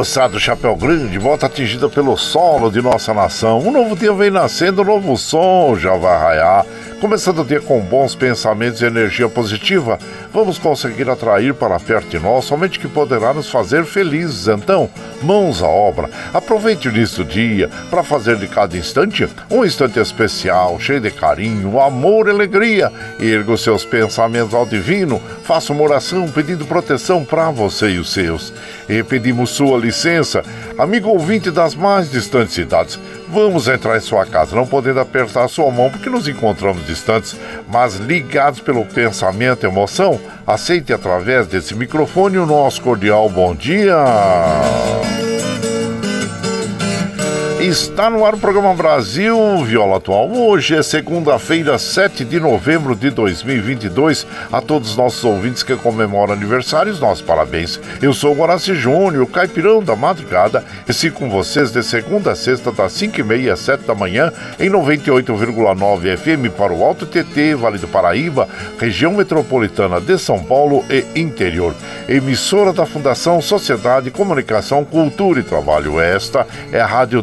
moçada do Chapéu Grande volta atingida pelo solo de nossa nação. Um novo dia vem nascendo, um novo som já vai raiar. Começando o dia com bons pensamentos e energia positiva, vamos conseguir atrair para perto de nós somente que poderá nos fazer felizes. Então, mãos à obra. Aproveite o início do dia para fazer de cada instante um instante especial, cheio de carinho, amor e alegria. Erga os seus pensamentos ao divino, faça uma oração pedindo proteção para você e os seus. E pedimos sua licença, amigo ouvinte das mais distantes cidades. Vamos entrar em sua casa, não podendo apertar sua mão porque nos encontramos distantes, mas ligados pelo pensamento e emoção. Aceite através desse microfone o nosso cordial bom dia. Está no ar o programa Brasil Viola Atual. Hoje é segunda-feira, 7 de novembro de 2022. A todos os nossos ouvintes que comemoram aniversários, nossos parabéns. Eu sou o Horácio Júnior, caipirão da madrugada, e sigo com vocês de segunda a sexta, das 5h30 às 7 da manhã, em 98,9 FM para o Alto TT, Vale do Paraíba, região metropolitana de São Paulo e interior. Emissora da Fundação Sociedade, Comunicação, Cultura e Trabalho. Esta é a Rádio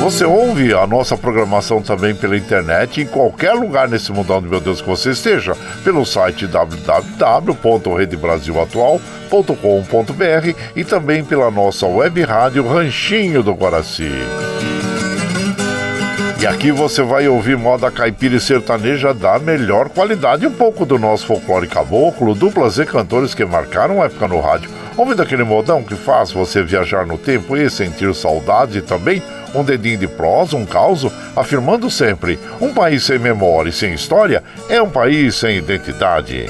Você ouve a nossa programação também pela internet em qualquer lugar nesse mundão de meu Deus que você esteja, pelo site www.redebrasilatual.com.br e também pela nossa web rádio Ranchinho do Guaraci. E aqui você vai ouvir moda caipira e sertaneja da melhor qualidade, um pouco do nosso folclore caboclo, duplas e cantores que marcaram época no rádio. Ouvindo aquele modão que faz você viajar no tempo e sentir saudade também um dedinho de prosa, um caos, afirmando sempre: um país sem memória e sem história é um país sem identidade.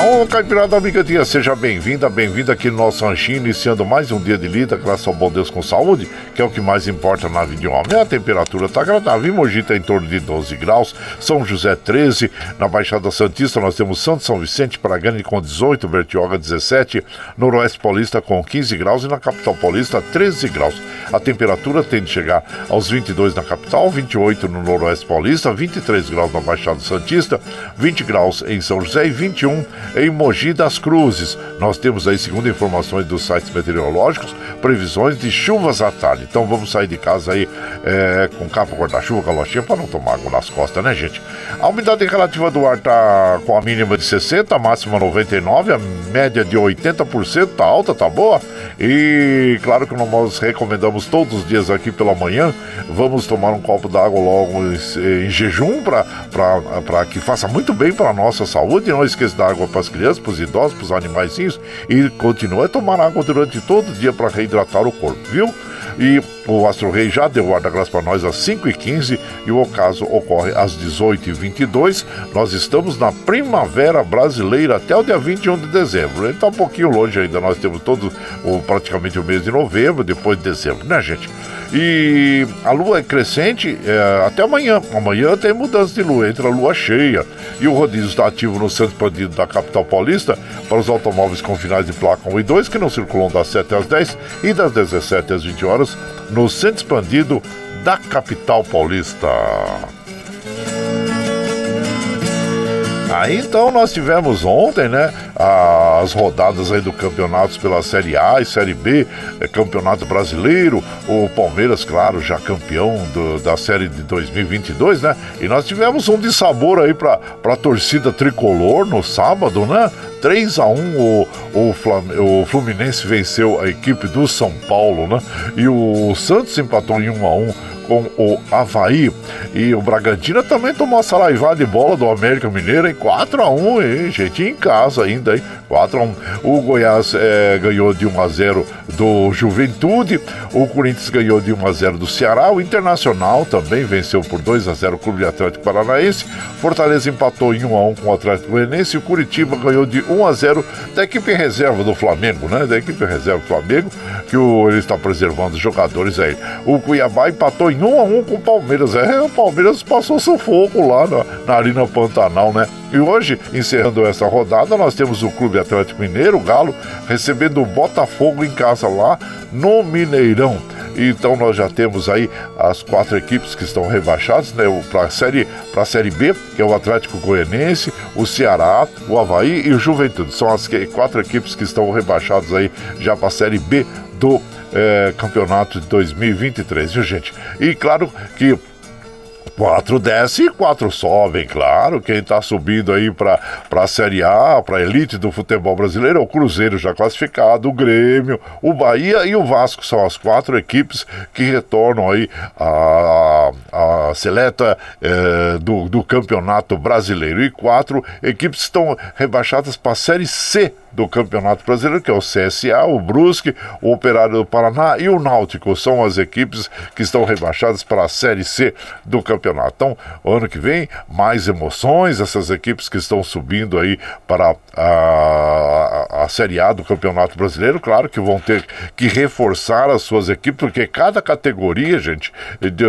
Ô, Caipirada amiga dia, seja bem-vinda, bem-vinda aqui no nosso ranchinho, iniciando mais um dia de lida, graças ao bom Deus com saúde, que é o que mais importa na vida de homem. A temperatura está agradável, em Mogi está em torno de 12 graus, São José 13, na Baixada Santista nós temos Santo São Vicente Paragani com 18, Bertioga 17, Noroeste Paulista com 15 graus e na capital paulista 13 graus. A temperatura tende a chegar aos 22 na capital, 28 no Noroeste Paulista, 23 graus na Baixada Santista, 20 graus em São José e 21 em Mogi das Cruzes. Nós temos aí, segundo informações dos sites meteorológicos, previsões de chuvas à tarde. Então vamos sair de casa aí é, com capa, guarda-chuva, calochinha para não tomar água nas costas, né, gente? A umidade relativa do ar tá com a mínima de 60, a máxima 99, a média de 80%, tá alta, tá boa. E claro que nós recomendamos todos os dias aqui pela manhã, vamos tomar um copo d'água logo em, em jejum para que faça muito bem para nossa saúde. Não esqueça da água para as crianças, para os idosos, para os animaizinhos e continue a tomar água durante todo o dia para reidratar o corpo, viu? E o Astro Rei já deu guarda-graça para nós às 5h15 e o ocaso ocorre às 18h22. Nós estamos na primavera brasileira até o dia 21 de dezembro. Ele está um pouquinho longe ainda, nós temos todo o, praticamente o mês de novembro, depois de dezembro, né, gente? E a lua é crescente é, até amanhã. Amanhã tem mudança de lua, entra a lua cheia. E o rodízio está ativo no centro expandido da capital paulista para os automóveis com finais de placa 1 e 2 que não circulam das 7 às 10 e das 17 às 20 horas no centro expandido da capital paulista. Aí então nós tivemos ontem, né, as rodadas aí do campeonatos pela Série A e Série B, é, Campeonato Brasileiro, o Palmeiras, claro, já campeão do, da Série de 2022, né? E nós tivemos um de sabor aí para a torcida tricolor no sábado, né? 3 a 1 o, o, Flam, o Fluminense venceu a equipe do São Paulo, né? E o Santos empatou em 1 a 1 com o Havaí. E o Bragantino também tomou a saraivada de bola do América Mineiro em 4x1, hein, gente? Em casa ainda, hein? 4x1. O Goiás é, ganhou de 1x0 do Juventude. O Corinthians ganhou de 1x0 do Ceará. O Internacional também venceu por 2x0 o Clube Atlético Paranaense. Fortaleza empatou em 1x1 com o Atlético Goianiense. E o Curitiba ganhou de 1x0 da equipe reserva do Flamengo, né? Da equipe reserva do Flamengo, que o, ele está preservando os jogadores aí. O Cuiabá empatou em em 1 a 1 com o Palmeiras. É, o Palmeiras passou sufoco lá na, na Arena Pantanal, né? E hoje, encerrando essa rodada, nós temos o Clube Atlético Mineiro, o Galo, recebendo o Botafogo em casa lá no Mineirão. Então nós já temos aí as quatro equipes que estão rebaixadas, né? Para a série, a série B, que é o Atlético Goianense, o Ceará, o Havaí e o Juventude. São as quatro equipes que estão rebaixadas aí já para a série B do é, campeonato de 2023, viu gente? E claro que Quatro desce e quatro sobem, claro. Quem está subindo aí para a Série A, para a elite do futebol brasileiro, é o Cruzeiro já classificado, o Grêmio, o Bahia e o Vasco. São as quatro equipes que retornam aí a, a, seleta é, do, do Campeonato Brasileiro. E quatro equipes estão rebaixadas para a Série C do Campeonato Brasileiro, que é o CSA, o Brusque, o Operário do Paraná e o Náutico. São as equipes que estão rebaixadas para a Série C do campeonato. Então, ano que vem, mais emoções, essas equipes que estão subindo aí para a, a, a Série A do Campeonato Brasileiro, claro que vão ter que reforçar as suas equipes, porque cada categoria, gente,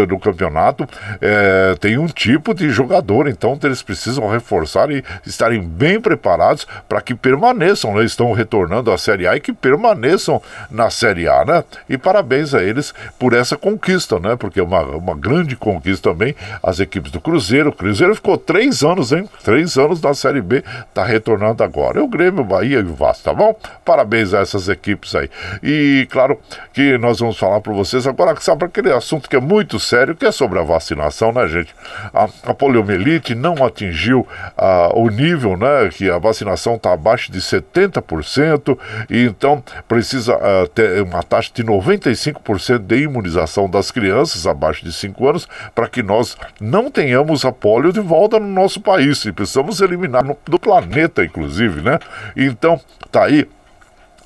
do campeonato é, tem um tipo de jogador, então eles precisam reforçar e estarem bem preparados para que permaneçam né, estão retornando à Série A e que permaneçam na Série A, né? E parabéns a eles por essa conquista, né? Porque é uma, uma grande conquista também as equipes do Cruzeiro. O Cruzeiro ficou três anos, hein? Três anos na Série B, tá retornando agora. O Grêmio, o Bahia e o Vasco, tá bom? Parabéns a essas equipes aí. E claro que nós vamos falar para vocês agora, sabe, aquele assunto que é muito sério, que é sobre a vacinação, né, gente? A, a poliomielite não atingiu a, o nível, né? Que a vacinação está abaixo de 70 80%, e então precisa uh, ter uma taxa de 95% de imunização das crianças abaixo de 5 anos para que nós não tenhamos a polio de volta no nosso país e precisamos eliminar no, do planeta, inclusive, né? Então, tá aí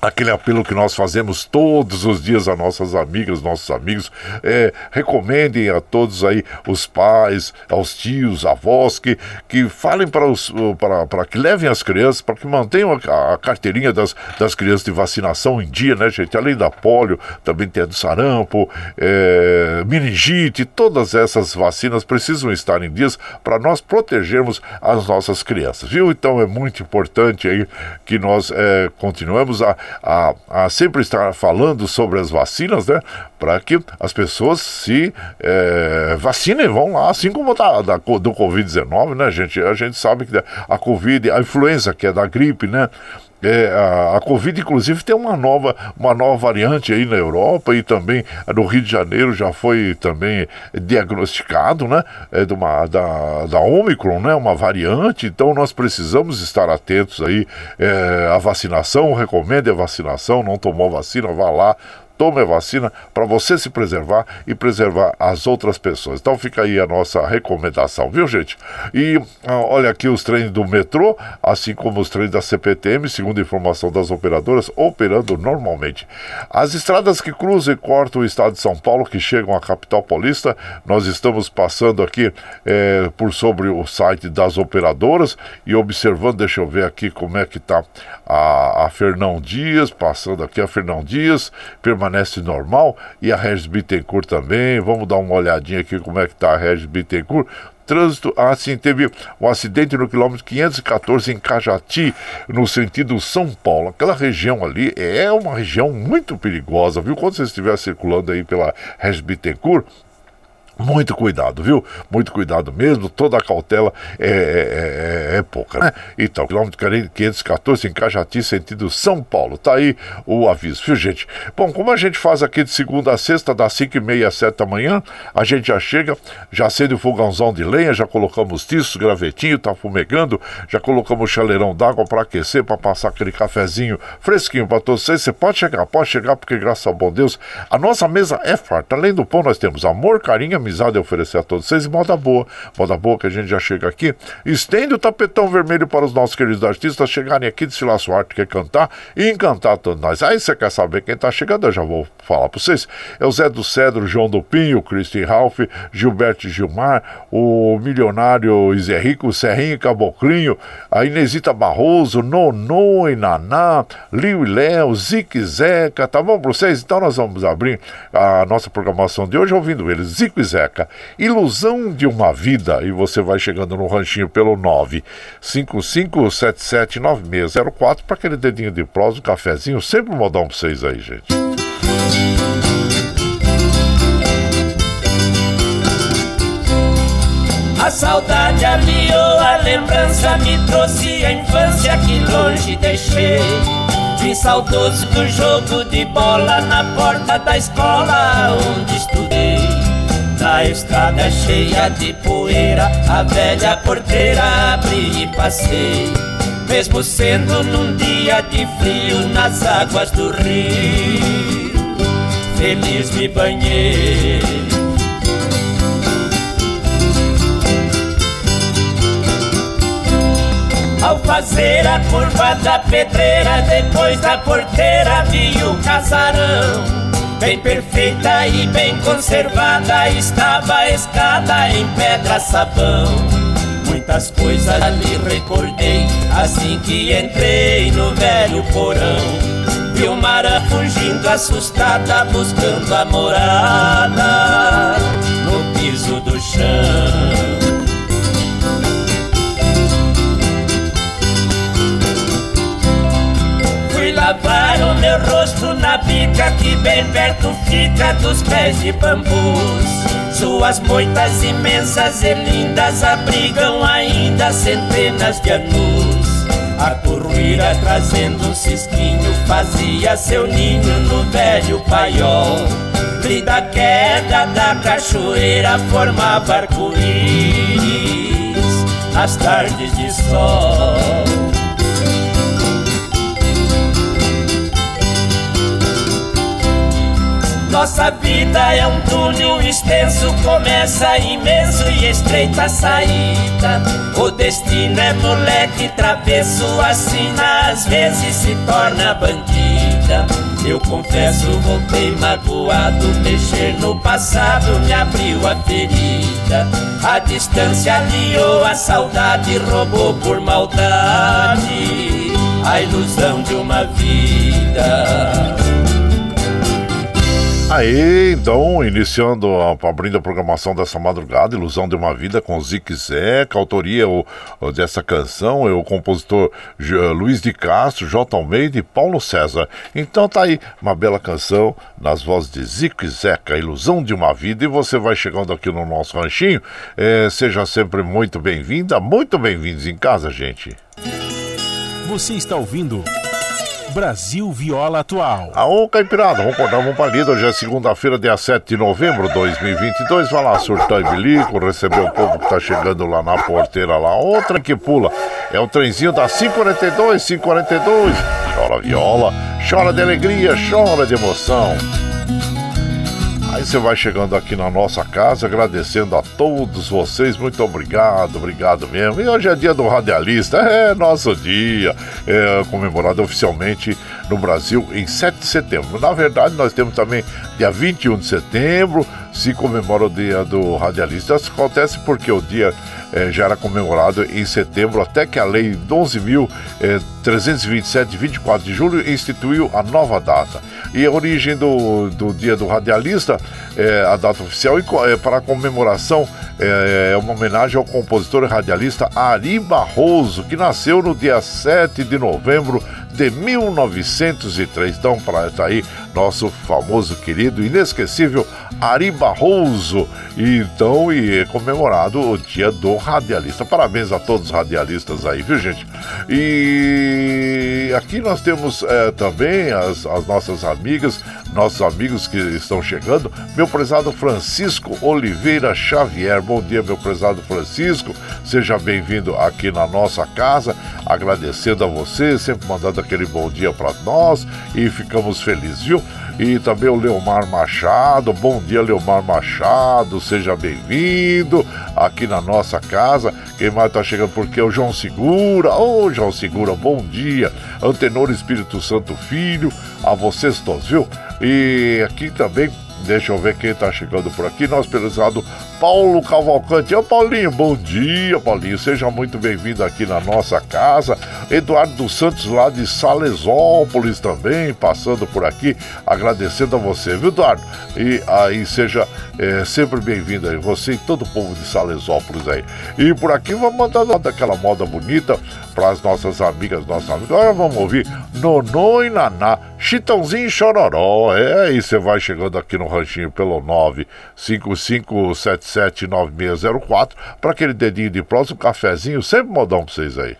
aquele apelo que nós fazemos todos os dias a nossas amigas, nossos amigos, é, recomendem a todos aí, os pais, aos tios, avós, que, que falem para, os, para, para que levem as crianças, para que mantenham a, a, carteirinha das, das crianças de vacinação em dia, né, gente? Além da polio, também tem a do sarampo, é, meningite, todas essas vacinas precisam estar em dias para nós protegermos as nossas crianças, viu? Então é muito importante aí que nós é, continuemos a a, a sempre estar falando sobre as vacinas, né? Para que as pessoas se é, vacinem, vão lá, assim como da, da do Covid-19, né, gente? A gente sabe que a Covid, a influenza, que é da gripe, né? É, a, a, Covid, inclusive, tem uma nova, uma nova variante aí na Europa e também no Rio de Janeiro já foi também diagnosticado, né? É de uma, da, da Omicron, né? Uma variante, então nós precisamos estar atentos aí é, à vacinação, recomende a vacinação, não tomou vacina, vá lá, tome a vacina para você se preservar e preservar as outras pessoas. Então fica aí a nossa recomendação, viu gente? E ah, olha aqui os trens do metrô, assim como os trens da CPTM, segundo informação das operadoras, operando normalmente. As estradas que cruzam e cortam o estado de São Paulo, que chegam à capital paulista, nós estamos passando aqui é, por sobre o site das operadoras e observando, deixa eu ver aqui como é que está a, a Fernão Dias, passando aqui a Fernão Dias, permanecendo permanece normal e a Regis Bittencourt também. Vamos dar uma olhadinha aqui como é que está a Regis Bittencourt. Trânsito, assim, teve um acidente no quilômetro 514 em Cajati, no sentido São Paulo. Aquela região ali é uma região muito perigosa, viu? Quando você estiver circulando aí pela Regis Bittencourt, muito cuidado, viu? Muito cuidado mesmo, toda a cautela é, é, é, é pouca, né? Então, quilômetro 514 em Cajati, sentido São Paulo. Tá aí o aviso, viu, gente? Bom, como a gente faz aqui de segunda a sexta, das 5 e meia às 7 da manhã, a gente já chega, já acende o fogãozão de lenha, já colocamos tiços, gravetinho, tá fumegando, já colocamos chaleirão d'água para aquecer, para passar aquele cafezinho fresquinho para todos vocês. Você pode chegar, pode chegar, porque graças ao bom Deus, a nossa mesa é farta. Além do pão, nós temos amor, carinho, amizade a oferecer a todos vocês. E moda boa, moda boa que a gente já chega aqui. Estende o tapetão vermelho para os nossos queridos artistas chegarem aqui, desfilar sua arte, quer cantar e encantar todos nós. Aí você quer saber quem está chegando? Eu já vou falar para vocês. É o Zé do Cedro, João do Pinho, Christian Ralph, Gilberto Gilmar, o milionário Zé Rico, Serrinho Caboclinho, a Inesita Barroso, Nonô e Naná, Liu e Léo, Zique Zeca, tá bom para vocês? Então nós vamos abrir a nossa programação de hoje ouvindo eles, Zico e Zeca. Ilusão de uma vida. E você vai chegando no ranchinho pelo 955779604 para aquele dedinho de prosa, um cafezinho. Sempre um modão para vocês aí, gente. A saudade aliou, a lembrança me trouxe a infância que longe deixei. Vim saudoso do jogo de bola na porta da escola onde estudei. Na estrada cheia de poeira, a velha porteira abri e passei. Mesmo sendo num dia de frio nas águas do rio, feliz me banhei. Ao fazer a curva da pedreira, depois da porteira vi o casarão. Bem perfeita e bem conservada estava a escada em pedra sabão. Muitas coisas ali recordei assim que entrei no velho porão. Vi uma arã fugindo assustada, buscando a morada no piso do chão. Na bica que bem perto fica dos pés de bambus. Suas moitas imensas e lindas abrigam ainda centenas de anos. A curruíra trazendo um cisquinho fazia seu ninho no velho paiol. E da queda da cachoeira formava arco-íris nas tardes de sol. Nossa vida é um túnel extenso, começa imenso e estreita a saída. O destino é moleque travesso, assim às vezes se torna bandida. Eu confesso, voltei magoado, mexer no passado me abriu a ferida. A distância aliou a saudade, roubou por maldade a ilusão de uma vida. Aí, então, iniciando, abrindo a programação dessa madrugada, Ilusão de uma Vida com Zique Zeca, autoria o, dessa canção é o compositor J, Luiz de Castro, J. Almeida e Paulo César. Então tá aí, uma bela canção nas vozes de Zique Zeca, Ilusão de uma Vida, e você vai chegando aqui no nosso ranchinho, é, seja sempre muito bem-vinda, muito bem-vindos em casa, gente. Você está ouvindo... Brasil Viola Atual. Aô, Caipirada, vamos acordar, vamos palida. Hoje é segunda-feira, dia 7 de novembro de 2022. Vai lá, surtar e bilico, receber o povo que tá chegando lá na porteira lá. Outra que pula. É o trenzinho da 542, 542. Chora viola, chora de alegria, chora de emoção. Aí você vai chegando aqui na nossa casa, agradecendo a todos vocês, muito obrigado, obrigado mesmo. E hoje é dia do radialista, é nosso dia, é comemorado oficialmente no Brasil em 7 de setembro. Na verdade, nós temos também dia 21 de setembro, se comemora o dia do radialista. Isso acontece porque o dia eh, já era comemorado em setembro, até que a lei 11.327, de 24 de julho, instituiu a nova data. E a origem do, do dia do radialista, é, a data oficial, é, para a comemoração, é, uma homenagem ao compositor e radialista Ari Barroso, que nasceu no dia 7 de novembro de 1903. Então, para estar aí, nosso famoso, querido, inesquecível Ari Barroso. Então, e é comemorado o dia do radialista. Parabéns a todos os radialistas aí, viu, gente? E aqui nós temos é, também as, as nossas amigas, nossos amigos que estão chegando. Meu prezado Francisco Oliveira Xavier. Bom dia, meu prezado Francisco. Seja bem-vindo aqui na nossa casa. Agradecendo a você, sempre mandando aquele bom dia para nós e ficamos felizes, viu? E também o Leomar Machado. Bom dia, Leomar Machado. Seja bem-vindo aqui na nossa casa. Quem mais tá chegando porque é o João Segura. Ô, oh, João Segura, bom dia. Antenor Espírito Santo Filho. A vocês todos, viu? E aqui também Deixa eu ver quem está chegando por aqui. Nosso prezado Paulo Cavalcante. Ô Paulinho, bom dia, Paulinho. Seja muito bem-vindo aqui na nossa casa. Eduardo dos Santos, lá de Salesópolis também, passando por aqui, agradecendo a você, viu, Eduardo? E aí seja é, sempre bem-vindo aí, você e todo o povo de Salesópolis aí. E por aqui vamos mandar aquela moda bonita para as nossas amigas, nossos amigos. Agora vamos ouvir Nonô e Naná, Chitãozinho e Chororó. É, aí você vai chegando aqui no ranchinho pelo 955779604 para aquele dedinho de próximo, cafezinho, sempre modão para vocês aí.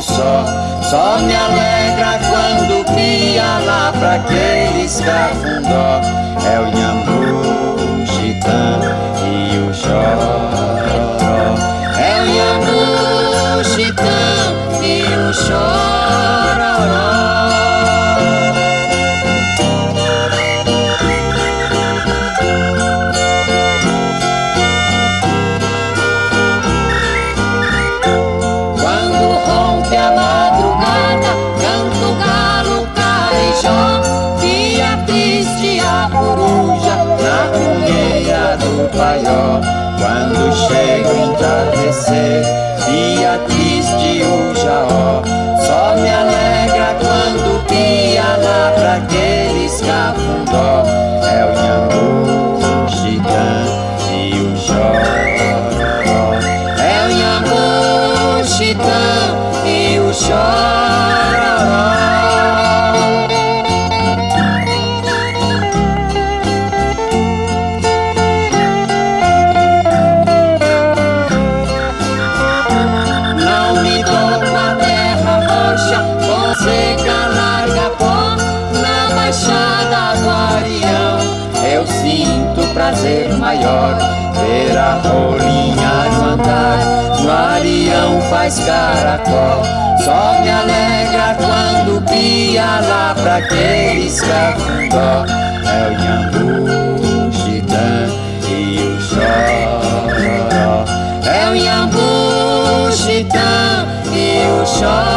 Só. Só me alegra quando pia lá pra aqueles cafundó. É o Nhambu, Chitã e o Chororó. É o Nhambu, Chitã e o Chororó. Entardecer Dia triste o jaó Só me alegra quando pia lá pra aqueles cafundó Só me alegra quando pia lá pra aqueles cafundó. É o Nhambu, Chitã e o Chó. é o Iambu Chitã e o Chororó.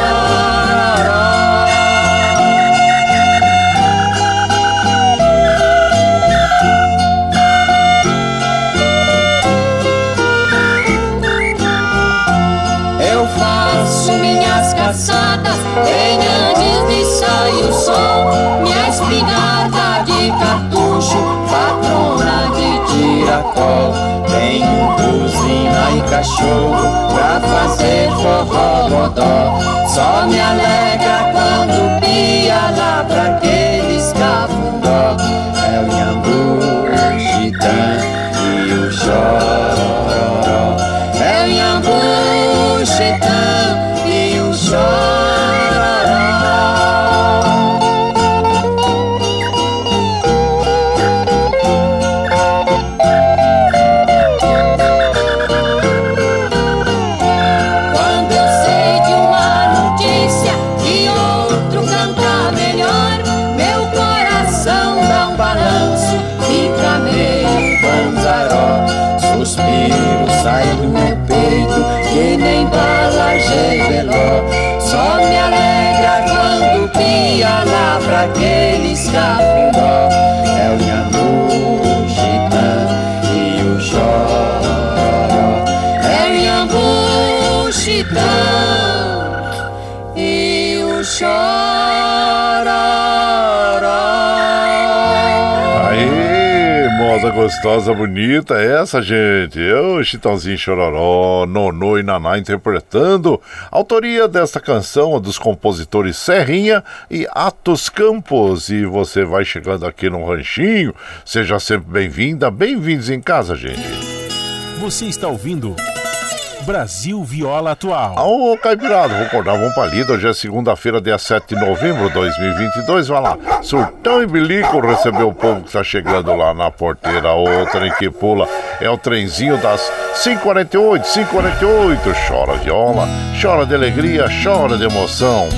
Cachorro pra fazer forró bodó. Só me alegra quando pia lá pra aqueles lá pra aqueles gostosa, bonita essa, gente. Eu, Chitãozinho Chororó, Nonô e Naná interpretando. Autoria desta canção é dos compositores Serrinha e Atos Campos. E você vai chegando aqui no Ranchinho. Seja sempre bem-vinda, bem-vindos em casa, gente. Você está ouvindo Brasil Viola Atual. Ô, Caipirada, vou acordar, vamos pra lida. Hoje é segunda-feira, dia 7 de novembro de 2022. Vai lá, Surtão e Bilico recebeu o povo que tá chegando lá na porteira. O trem que pula é o trenzinho das 548, 548. Chora viola, chora de alegria, chora de emoção.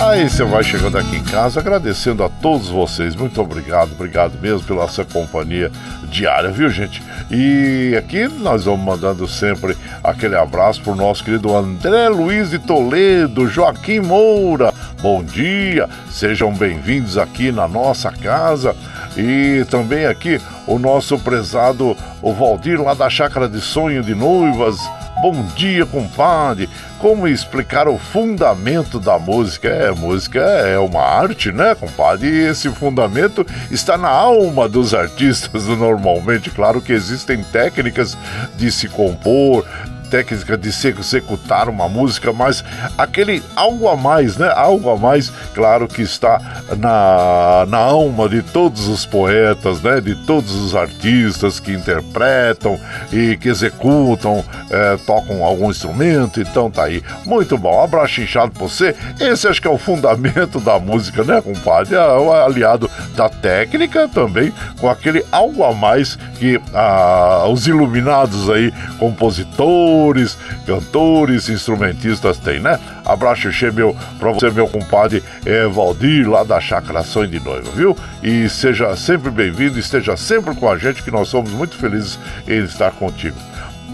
Aí você vai chegando aqui em casa, agradecendo a todos vocês. Muito obrigado, obrigado mesmo pela sua companhia diária, viu, gente? E aqui nós vamos mandando sempre aquele abraço pro nosso querido André Luiz de Toledo, Joaquim Moura. Bom dia, sejam bem-vindos aqui na nossa casa. E também aqui o nosso prezado o Valdir lá da Chácara de Sonho de Noivas. Bom dia, compadre. Como explicar o fundamento da música? É, música é uma arte, né, compadre? E esse fundamento está na alma dos artistas, normalmente. Claro que existem técnicas de se compor, técnica de se executar uma música, mas aquele algo a mais, né? Algo a mais, claro que está na, na alma de todos os poetas, né? De todos os artistas que interpretam e que executam, é, tocam algum instrumento, então tá aí. Muito bom, um abraço inchado pra você. Esse acho que é o fundamento da música, né, compadre? É o aliado da técnica também, com aquele algo a mais que ah, os iluminados aí, compositores, cantores, instrumentistas têm, né? Abraço cheio meu pra você, meu compadre é, Valdir, lá da Chácara Sonho de Noiva, viu? E seja sempre bem-vindo, esteja sempre com a gente, que nós somos muito felizes em estar contigo.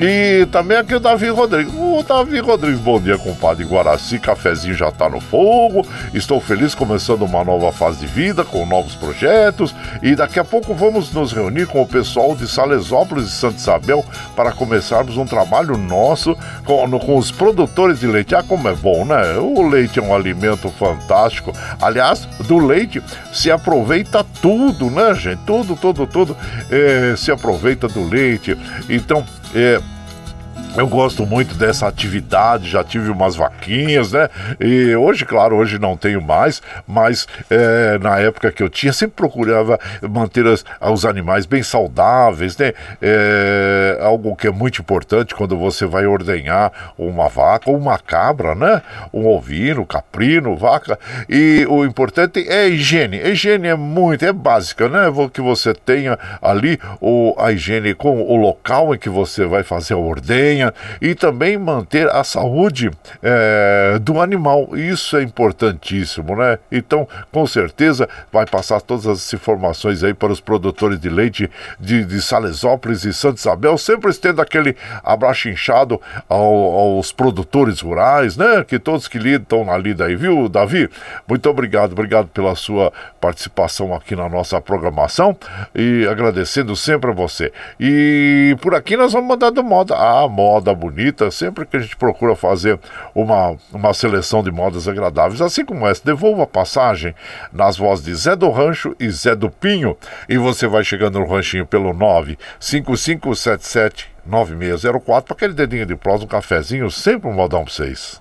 E também aqui o Davi Rodrigues. O Davi Rodrigues, bom dia, compadre Guaraci. Cafezinho já tá no fogo. Estou feliz começando uma nova fase de vida com novos projetos. E daqui a pouco vamos nos reunir com o pessoal de Salesópolis e Santa Isabel para começarmos um trabalho nosso com, com os produtores de leite. Ah, como é bom, né? O leite é um alimento fantástico. Aliás, do leite se aproveita tudo, né, gente? Tudo, tudo, tudo eh, se aproveita do leite. Então, é, eu gosto muito dessa atividade, já tive umas vaquinhas, né? E hoje, claro, hoje não tenho mais, mas é, na época que eu tinha, sempre procurava manter as- os animais bem saudáveis, né? É, algo que é muito importante quando você vai ordenhar uma vaca ou uma cabra, né? Um ovino, caprino, vaca. E o importante é a higiene. A higiene é muito, é básica, né? Que você tenha ali o, a higiene com o local em que você vai fazer a ordenha, e também manter a saúde é, do animal. Isso é importantíssimo, né? Então, com certeza, vai passar todas as informações aí para os produtores de leite de, de Salesópolis e Santa Isabel, sempre estendo aquele abraço inchado ao, aos produtores rurais, né? Que todos que lidam na lida aí, viu, Davi? Muito obrigado, obrigado pela sua participação aqui na nossa programação e agradecendo sempre a você. E por aqui nós vamos mandar do moda, ah, moda bonita, sempre que a gente procura fazer uma, uma seleção de modas agradáveis, assim como essa. Devolva a passagem nas vozes de Zé do Rancho e Zé do Pinho. E você vai chegando no ranchinho pelo 95577 9604 para aquele dedinho de prós, um cafezinho, sempre um modão para vocês.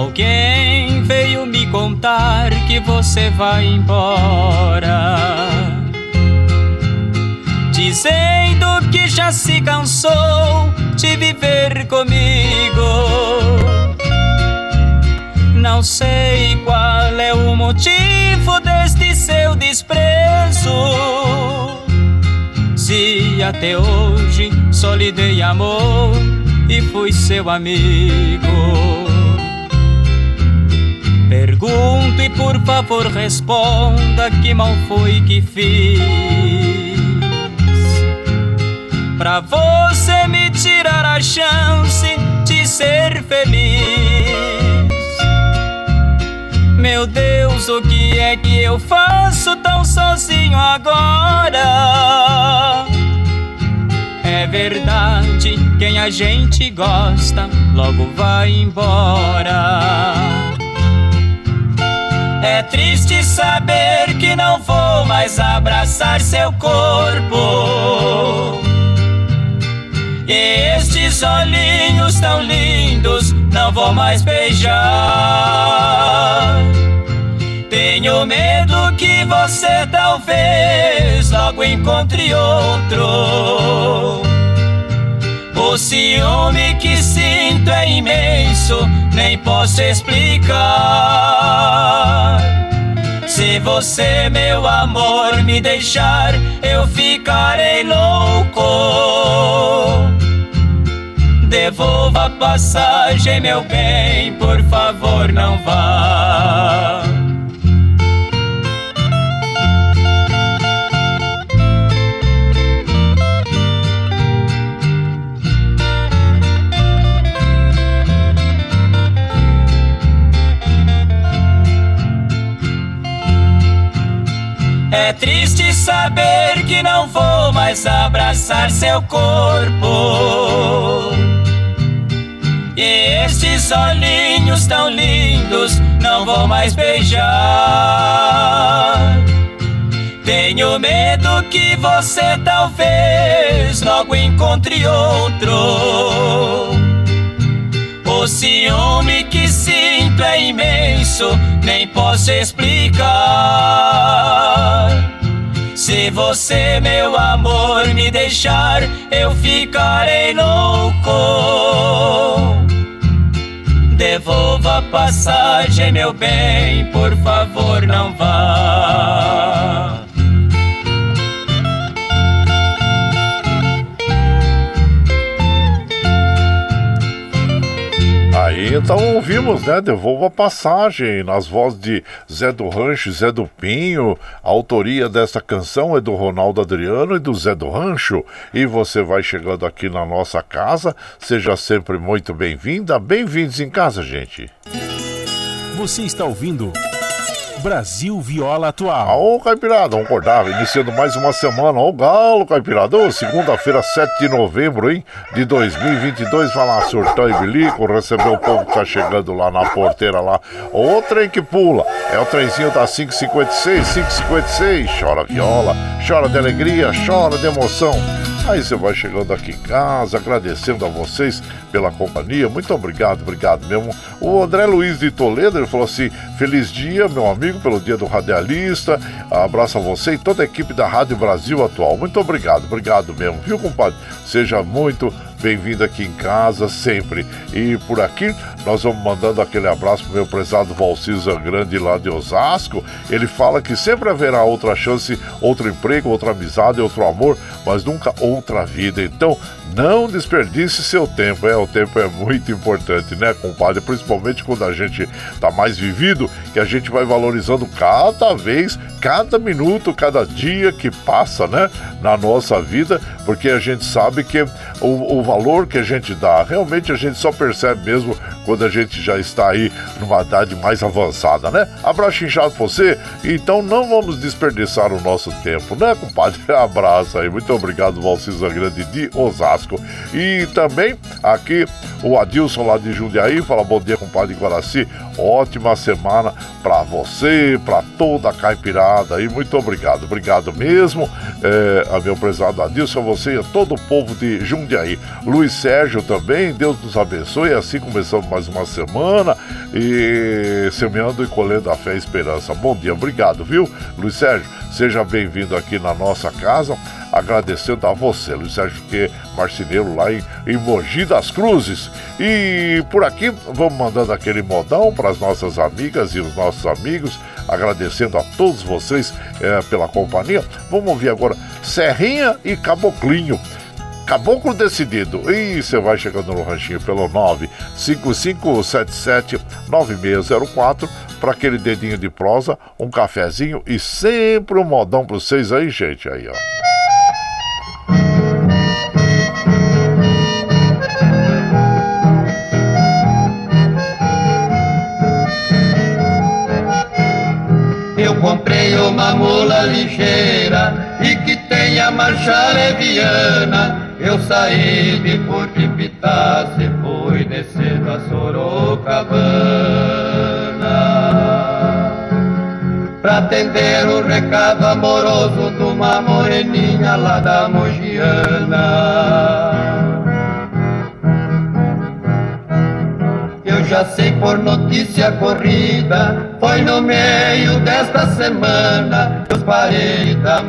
Alguém veio me contar que você vai embora. Dizendo que já se cansou de viver comigo. Não sei qual é o motivo deste seu desprezo. Se até hoje só lhe dei amor e fui seu amigo. Pergunto e por favor responda que mal foi que fiz. Pra você me tirar a chance de ser feliz. Meu Deus, o que é que eu faço tão sozinho agora? É verdade, quem a gente gosta logo vai embora é triste saber que não vou mais abraçar seu corpo. E estes olhinhos tão lindos não vou mais beijar. Tenho medo que você talvez logo encontre outro. O ciúme que sinto é imenso, nem posso explicar. Se você, meu amor, me deixar, eu ficarei louco. Devolva a passagem, meu bem, por favor, não vá. Saber que não vou mais abraçar seu corpo. E estes olhinhos tão lindos não vou mais beijar. Tenho medo que você talvez logo encontre outro. O ciúme que sinto é imenso, nem posso explicar. Se você, meu amor, me deixar, eu ficarei louco. Devolva a passagem, meu bem, por favor, não vá. Então ouvimos, né? Devolva a passagem nas vozes de Zé do Rancho e Zé do Pinho. A autoria dessa canção é do Ronaldo Adriano e do Zé do Rancho. E você vai chegando aqui na nossa casa. Seja sempre muito bem-vinda. Bem-vindos em casa, gente. Você está ouvindo. Brasil Viola Atual. Ô, Caipirada, vamos acordar, iniciando mais uma semana. Ô, Galo, Caipirada. Segunda-feira, 7 de novembro, hein, de 2022. Vai lá, surtão e bilico, receber o povo que tá chegando lá na porteira lá. O trem que pula, é o trenzinho da 556, 556. Chora viola, chora de alegria, chora de emoção. Aí você vai chegando aqui em casa, agradecendo a vocês pela companhia. Muito obrigado, obrigado mesmo. O André Luiz de Toledo, ele falou assim: Feliz dia, meu amigo, pelo dia do radialista. Abraço a você e toda a equipe da Rádio Brasil Atual. Muito obrigado, obrigado mesmo, viu, compadre? Seja muito bem-vindo aqui em casa sempre. E por aqui nós vamos mandando aquele abraço pro meu prezado Valcisa Grande lá de Osasco. Ele fala que sempre haverá outra chance, outro emprego, outra amizade, outro amor, mas nunca outra vida. Então, não desperdice seu tempo. É, o tempo é muito importante, né, compadre? Principalmente quando a gente tá mais vivido, que a gente vai valorizando cada vez, cada minuto, cada dia que passa, né, na nossa vida, porque a gente sabe que o, o valor que a gente dá, realmente a gente só percebe mesmo quando a gente já está aí numa idade mais avançada, né? Abraço inchado pra você, então não vamos desperdiçar o nosso tempo, né, compadre? Abraço aí, muito obrigado, Valcisa Grande de Osasco. E também aqui o Adilson lá de Jundiaí fala bom dia, compadre Guaraci, ótima semana para você, para toda a caipirada aí, muito obrigado, obrigado mesmo, é, a meu prezado Adilson, a você e a todo o povo de Jundiaí. Luiz Sérgio também, Deus nos abençoe, assim começamos mais uma semana e semeando e colhendo a fé e esperança. Bom dia, obrigado, viu, Luiz Sérgio? Seja bem-vindo aqui na nossa casa agradecendo a você, Luiz Sérgio que marceneiro lá em, em Mogi das Cruzes. E por aqui vamos mandando aquele modão para as nossas amigas e os nossos amigos, agradecendo a todos vocês é, pela companhia. Vamos ouvir agora Serrinha e Caboclinho. Caboclo Decidido. E você vai chegando no ranchinho pelo 955779604 para aquele dedinho de prosa, um cafezinho e sempre um modão para vocês aí, gente. Aí, ó. Eu comprei uma mula ligeira e que tenha marcha leviana. Eu saí de Fortifitas e fui descendo a Sorocabana. Pra atender o recado amoroso de uma moreninha lá da Mogiana. Eu já sei por notícia corrida Foi no meio desta semana Eu parei da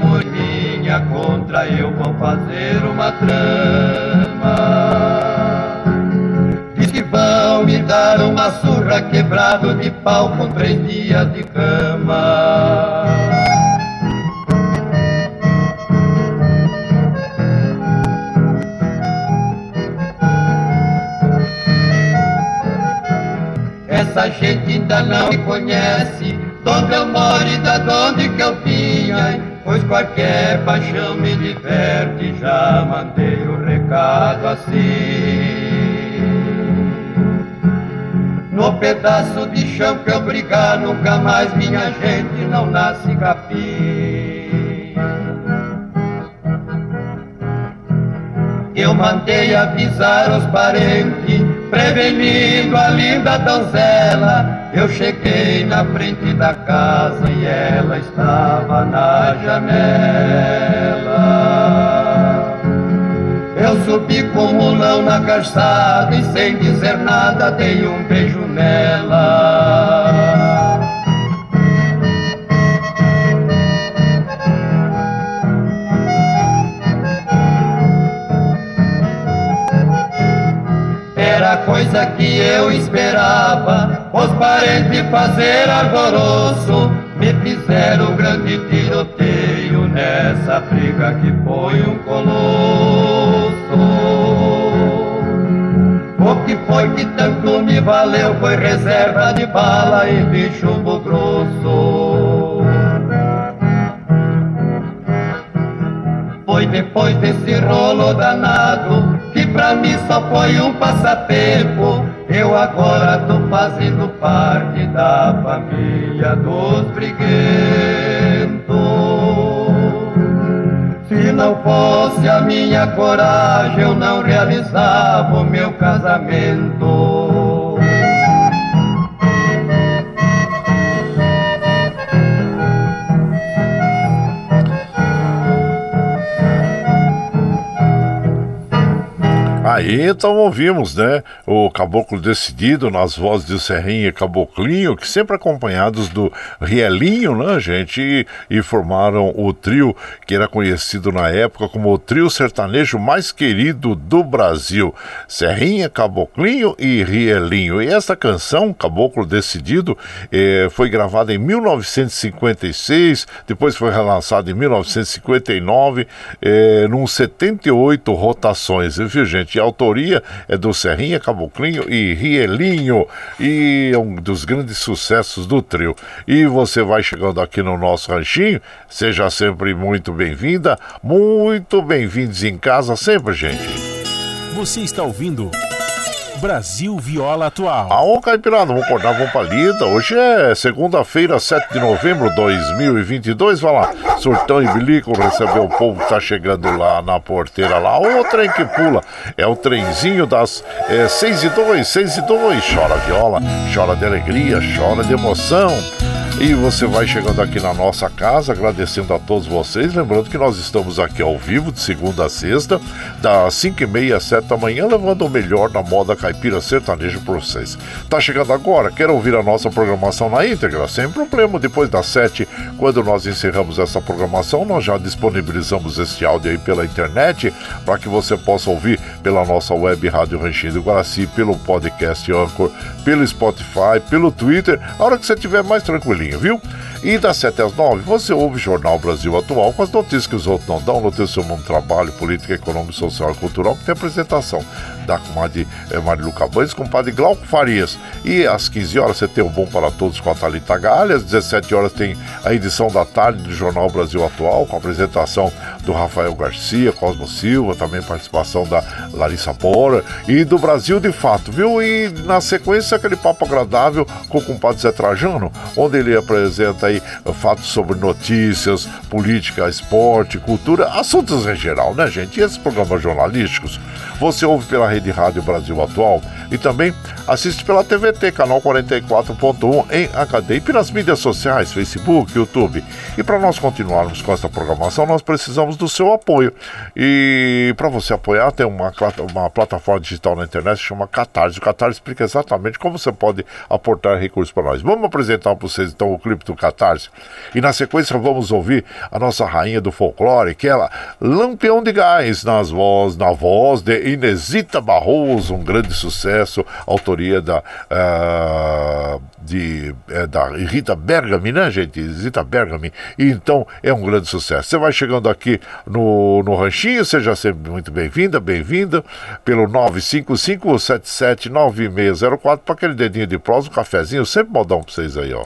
moreninha contra eu vou fazer uma trama. Diz que vão me dar uma surra quebrado de pau com três dias de cama. Essa gente ainda não me conhece Onde eu moro e da onde qualquer paixão me diverte Já mandei o recado assim No pedaço de chão que eu brigar Nunca mais minha gente não nasce capim Eu mandei avisar os parentes prevenindo a linda donzela. Eu cheguei na frente da casa e ela estava na janela. Eu subi como não na calçada e sem dizer nada dei um beijo nela. Era coisa que eu esperava, os parentes fazer alvoroço, me fizeram grande tiroteio nessa briga que foi um colosso. O que foi que tanto me valeu foi reserva de bala e de chumbo grosso. Foi depois desse rolo danado que pra mim só foi um passatempo. Eu agora tô fazendo parte da família dos briguentos. Se não fosse a minha coragem, eu não realizava o meu casamento. Aí então ouvimos, né? O Caboclo Decidido nas vozes de Serrinha e Caboclinho, que sempre acompanhados do Rielinho, né, gente? E, e formaram o trio que era conhecido na época como o trio sertanejo mais querido do Brasil. Serrinha, Caboclinho e Rielinho. E essa canção, Caboclo Decidido, eh, foi gravada em 1956, depois foi relançada em 1959, eh, num 78 rotações, viu gente? E a autoria é do Serrinha, Caboclinho e Rielinho, e é um dos grandes sucessos do trio. E você vai chegando aqui no nosso ranchinho, seja sempre muito bem-vinda, muito bem-vindos em casa sempre, gente. Você está ouvindo Brasil Viola Atual. Aô, Caipirada, vamos acordar, vamos pra lida. Hoje é segunda-feira, 7 de novembro de 2022. Vai lá, surtão e bilico, receber o povo que tá chegando lá na porteira lá. O trem que pula é o trenzinho das é, 6 e 2, 6 e 2. Chora viola, chora de alegria, chora de emoção. E você vai chegando aqui na nossa casa, agradecendo a todos vocês. Lembrando que nós estamos aqui ao vivo, de segunda a sexta, das 5 e meia às 7 da manhã, levando o melhor da moda caipira sertanejo para vocês. Tá chegando agora? Quer ouvir a nossa programação na íntegra? Sem problema, depois das 7, quando nós encerramos essa programação, nós já disponibilizamos este áudio aí pela internet para que você possa ouvir pela nossa web Rádio Ranchinho do Guaraci, pelo podcast Anchor, pelo Spotify, pelo Twitter, a hora que você estiver mais tranquilinho, viu? E das 7 às 9 você ouve o Jornal Brasil Atual com as notícias que os outros não dão, notícias sobre o trabalho, política, econômica, social e cultural, que tem apresentação da comadre eh, Marilu Cabanes com o padre Glauco Farias. E às 15 horas você tem o Bom para Todos com a Thalita Galha, às 17 horas tem a edição da tarde do Jornal Brasil Atual, com a apresentação do Rafael Garcia, Cosmo Silva, também participação da Larissa Bora e do Brasil de Fato, viu? E na sequência aquele papo agradável com o compadre Zé Trajano, onde ele apresenta aí fatos sobre notícias, política, esporte, cultura, assuntos em geral, né, gente? E esses programas jornalísticos você ouve pela Rede Rádio Brasil Atual e também assiste pela TVT, canal 44.1 em HD e pelas mídias sociais, Facebook, YouTube. E para nós continuarmos com essa programação, nós precisamos do seu apoio. E para você apoiar, tem uma, uma plataforma digital na internet que chama Catarse. O Catarse explica exatamente como você pode aportar recursos para nós. Vamos apresentar para vocês então o clipe do Catarse. E na sequência vamos ouvir a nossa rainha do folclore, que ela, Lampião de Gás, nas voz, na voz de Inesita Barroso, um grande sucesso, autoria da, uh, de, é, da Rita Bergami, né, gente? Inesita Bergami. Então é um grande sucesso. Você vai chegando aqui no, no Ranchinho, seja sempre muito bem-vinda, bem-vinda, pelo 955-779604 para aquele dedinho de prosa, um cafezinho, sempre modão para vocês aí, ó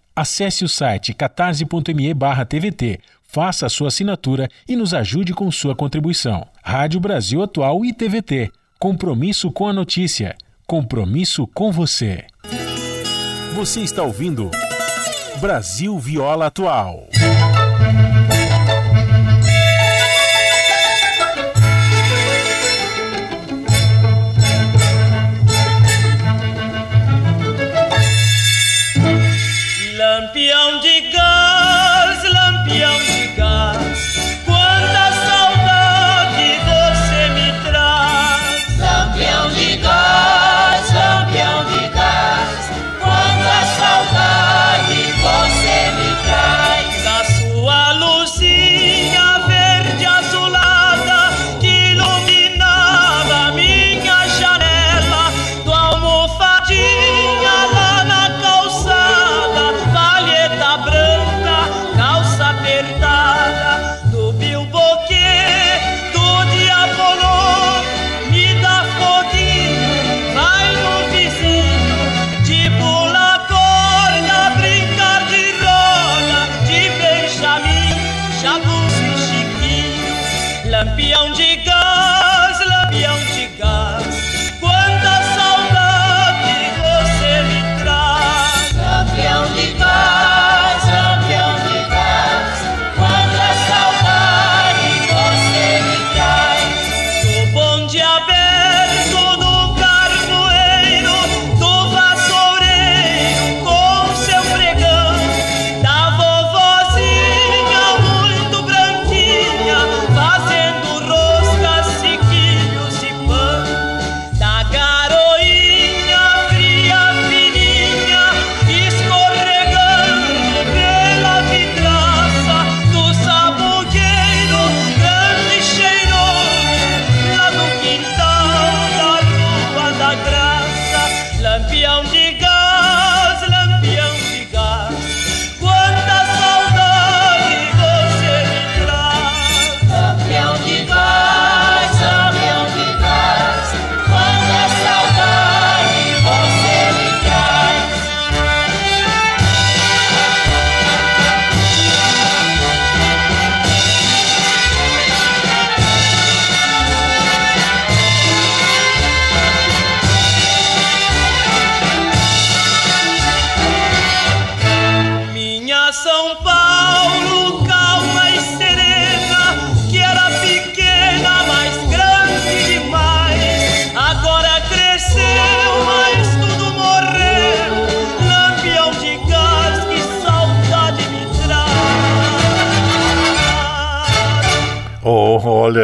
Acesse o site catarse.me/tvt, faça a sua assinatura e nos ajude com sua contribuição. Rádio Brasil Atual e TVT. Compromisso com a notícia. Compromisso com você. Você está ouvindo Brasil Viola Atual.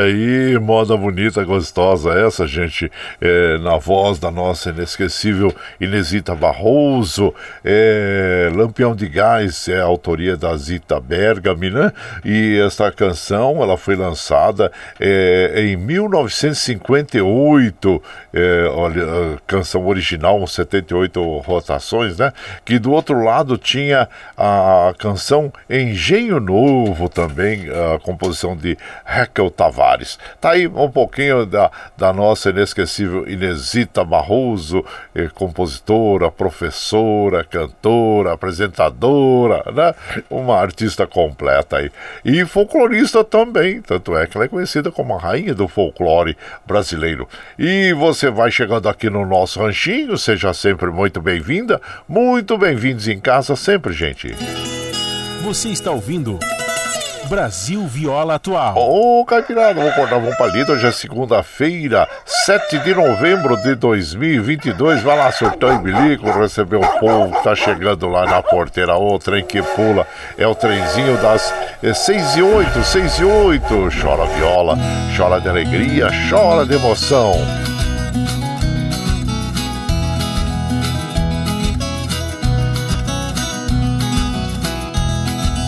Aí, moda bonita, gostosa essa, gente. É, na voz da nossa inesquecível Inesita Barroso. É, Lampião de Gás é a autoria da Zita Bergami, né? E esta canção, ela foi lançada é, em 1958. É, olha, a canção original, 78 rotações, né? Que do outro lado tinha a canção Engenho Novo também, a composição de Raquel Tavares. Tá aí um pouquinho da, da nossa inesquecível Inesita Barroso, eh, compositora, professora, cantora, apresentadora, né? Uma artista completa aí. E folclorista também, tanto é que ela é conhecida como a rainha do folclore brasileiro. E você vai chegando aqui no nosso ranchinho, seja sempre muito bem-vinda, muito bem-vindos em casa sempre, gente. Você está ouvindo Brasil Viola Atual. Ô, oh, Caipirada, vamos acordar, vamos palito. Hoje é segunda-feira, 7 de novembro de 2022. Vai lá, surtão e bilico, receber o povo que tá chegando lá na porteira. O trem que pula é o trenzinho das 6 e 8, 6 e 8. Chora viola, chora de alegria, chora de emoção.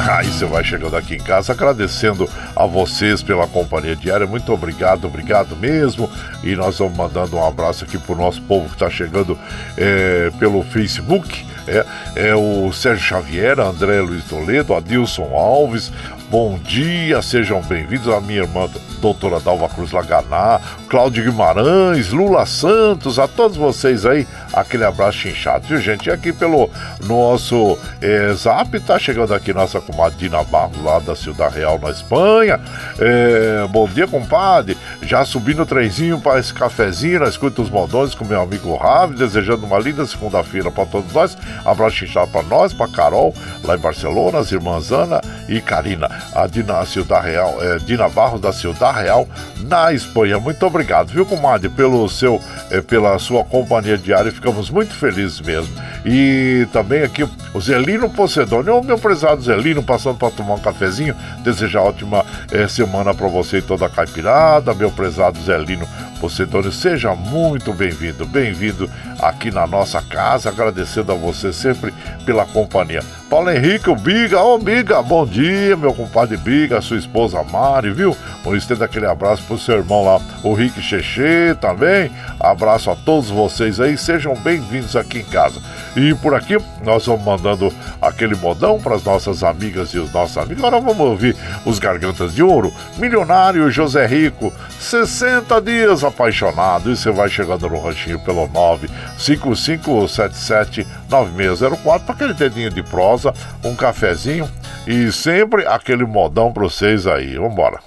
Aí você vai chegando aqui em casa agradecendo a vocês pela companhia diária. Muito obrigado, obrigado mesmo. E nós vamos mandando um abraço aqui pro nosso povo que está chegando é, pelo Facebook. É, é o Sérgio Xavier, André Luiz Toledo, Adilson Alves, Bom dia, sejam bem-vindos a minha irmã doutora Dalva Cruz Laganá, Cláudio Guimarães, Lula Santos, a todos vocês aí, aquele abraço inchado, viu gente? E aqui pelo nosso é, zap, tá chegando aqui nossa comadre Dina Barros lá da Ciudad Real na Espanha. É, bom dia, compadre. Já subi no trenzinho para esse cafezinho, na escuta os modões com meu amigo Ravi, desejando uma linda segunda-feira para todos nós. Abraço inchado para nós, para Carol, lá em Barcelona, as irmãs Ana e Karina a Dina Ciudad Real, é, Dina Barros da Ciudad Real, na Espanha. Muito obrigado, viu, comadre, pelo seu, é, pela sua companhia diária. Ficamos muito felizes mesmo. E também aqui o Zelino Pocedone, o meu prezado Zelino, passando para tomar um cafezinho. Desejar ótima é, semana para você e toda a caipirada, meu prezado Zelino Pocedone. Seja muito bem-vindo, bem-vindo aqui na nossa casa, agradecendo a você sempre pela companhia. Paulo Henrique, o Biga, ô oh, Biga, bom dia, meu compadre Biga, sua esposa Mari, viu? Vou estender aquele abraço pro seu irmão lá, o Rick Cheche também. Abraço a todos vocês aí, sejam bem-vindos aqui em casa. E por aqui nós vamos mandando aquele modão para as nossas amigas e os nossos amigos. Agora vamos ouvir os Gargantas de Ouro, Milionário José Rico, 60 dias apaixonado. E você vai chegando no ranchinho pelo 95577 9604 para aquele dedinho de prosa, um cafezinho e sempre aquele modão para vocês aí. Vambora.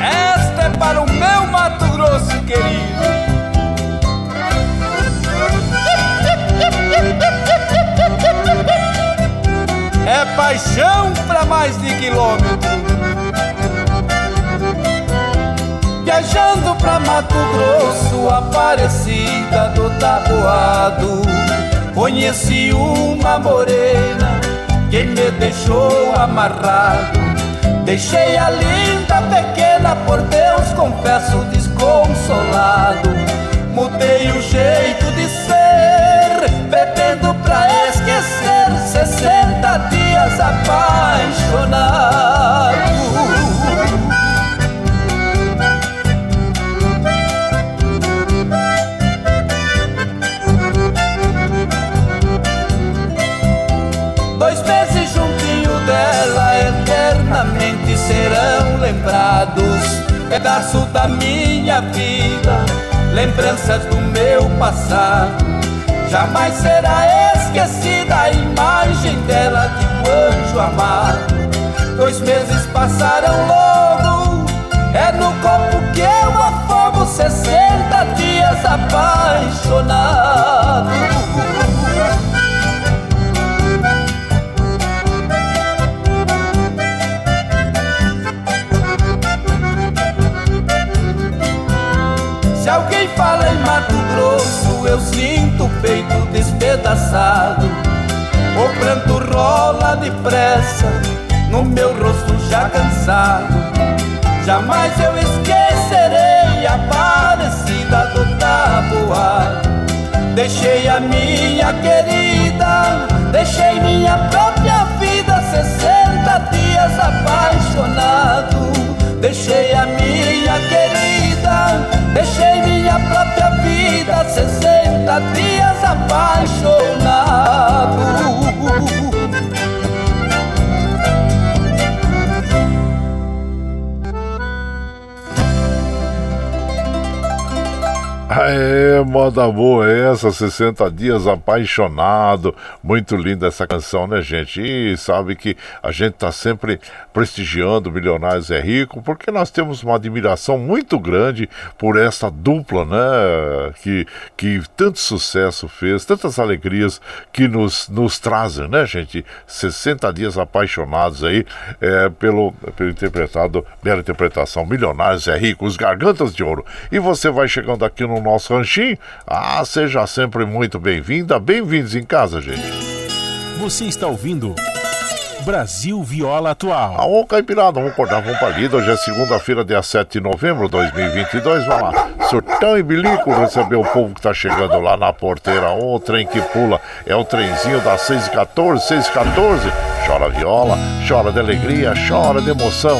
Esta é para o meu Mato Grosso querido. É paixão para mais de quilômetro. Mato Grosso, Aparecida do Taboado. Conheci uma morena que me deixou amarrado. Deixei a linda pequena, por Deus confesso desconsolado. Mudei o jeito de ser, bebendo pra esquecer 60 dias apaixonado Pedaço da minha vida, lembranças do meu passado. Jamais será esquecida a imagem dela de um anjo amado. Dois meses passaram logo, é no copo que eu afogo 60 dias apaixonado. O pranto rola depressa no meu rosto já cansado. Jamais eu esquecerei a parecida do tabuado. Deixei a minha querida, deixei minha própria vida, 60 dias apaixonado. Deixei a minha querida, deixei minha própria vida, 60 dias apaixonado. É, moda boa essa, 60 dias apaixonado. Muito linda essa canção, né, gente? E sabe que a gente tá sempre prestigiando Milionários é Rico, porque nós temos uma admiração muito grande por essa dupla, né? Que, que tanto sucesso fez, tantas alegrias que nos, nos trazem, né, gente? 60 dias apaixonados aí, é, pelo, pelo interpretado, bela interpretação, Milionários é Rico, os Gargantas de Ouro. E você vai chegando aqui no nosso ranchinho. Ah, seja sempre muito bem-vinda, bem-vindos em casa, gente. Você está ouvindo Brasil Viola Atual. Aô, Caipirada, vamos acordar, vamos pra lida. Hoje é segunda-feira, dia 7 de novembro de 2022. Vai lá, surtão e bilico, receber o povo que tá chegando lá na porteira. Ô, trem que pula, é o trenzinho das 6 e 14, 6 e 14. Chora viola, chora de alegria, chora de emoção.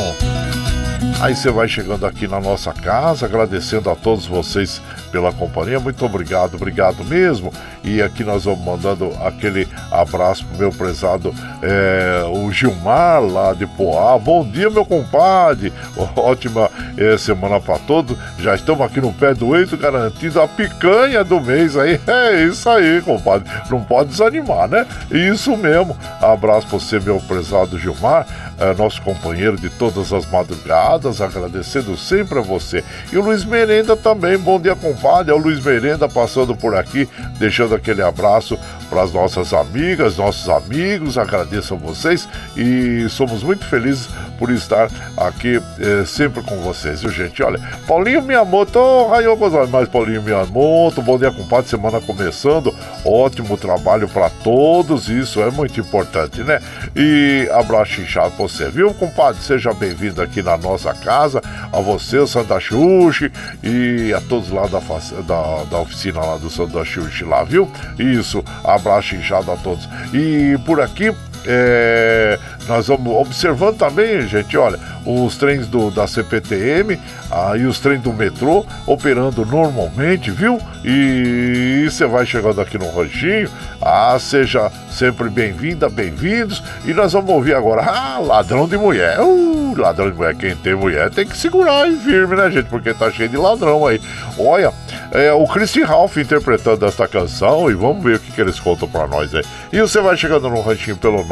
Aí você vai chegando aqui na nossa casa, agradecendo a todos vocês pela companhia. Muito obrigado, obrigado mesmo. E aqui nós vamos mandando aquele abraço pro meu prezado é, o Gilmar lá de Poá. Bom dia, meu compadre. Ótima é, semana para todos. Já estamos aqui no pé do eito, garantindo a picanha do mês aí. É isso aí, compadre. Não pode desanimar, né? Isso mesmo. Abraço para você, meu prezado Gilmar, é, nosso companheiro de todas as madrugadas. Agradecendo sempre a você. E o Luiz Merenda também. Bom dia, compadre. É o Luiz Merenda passando por aqui, deixando aquele abraço para as nossas amigas, nossos amigos. Agradeço a vocês e somos muito felizes por estar aqui eh, sempre com vocês, viu, gente? Olha, Paulinho Miyamoto, oh, raio mais Paulinho Miyamoto, bom dia, compadre, semana começando, ótimo trabalho para todos, isso é muito importante, né? E abraço inchado pra você, viu, compadre? Seja bem-vindo aqui na nossa casa, a você, Santa Xuxi, e a todos lá da, da, da oficina lá do Santa Xuxi lá, viu? Isso, abraço inchado a todos. E por aqui, é, nós vamos observando também, gente, olha, os trens do, da CPTM ah, e os trens do metrô operando normalmente, viu? E você vai chegando aqui no ranchinho. Ah, seja sempre bem-vinda, bem-vindos. E nós vamos ouvir agora, ah, ladrão de mulher. Uh, ladrão de mulher, quem tem mulher tem que segurar aí firme, né, gente? Porque tá cheio de ladrão aí. Olha, é o Christy Ralph interpretando esta canção e vamos ver o que, que eles contam pra nós aí. E você vai chegando no ranchinho pelo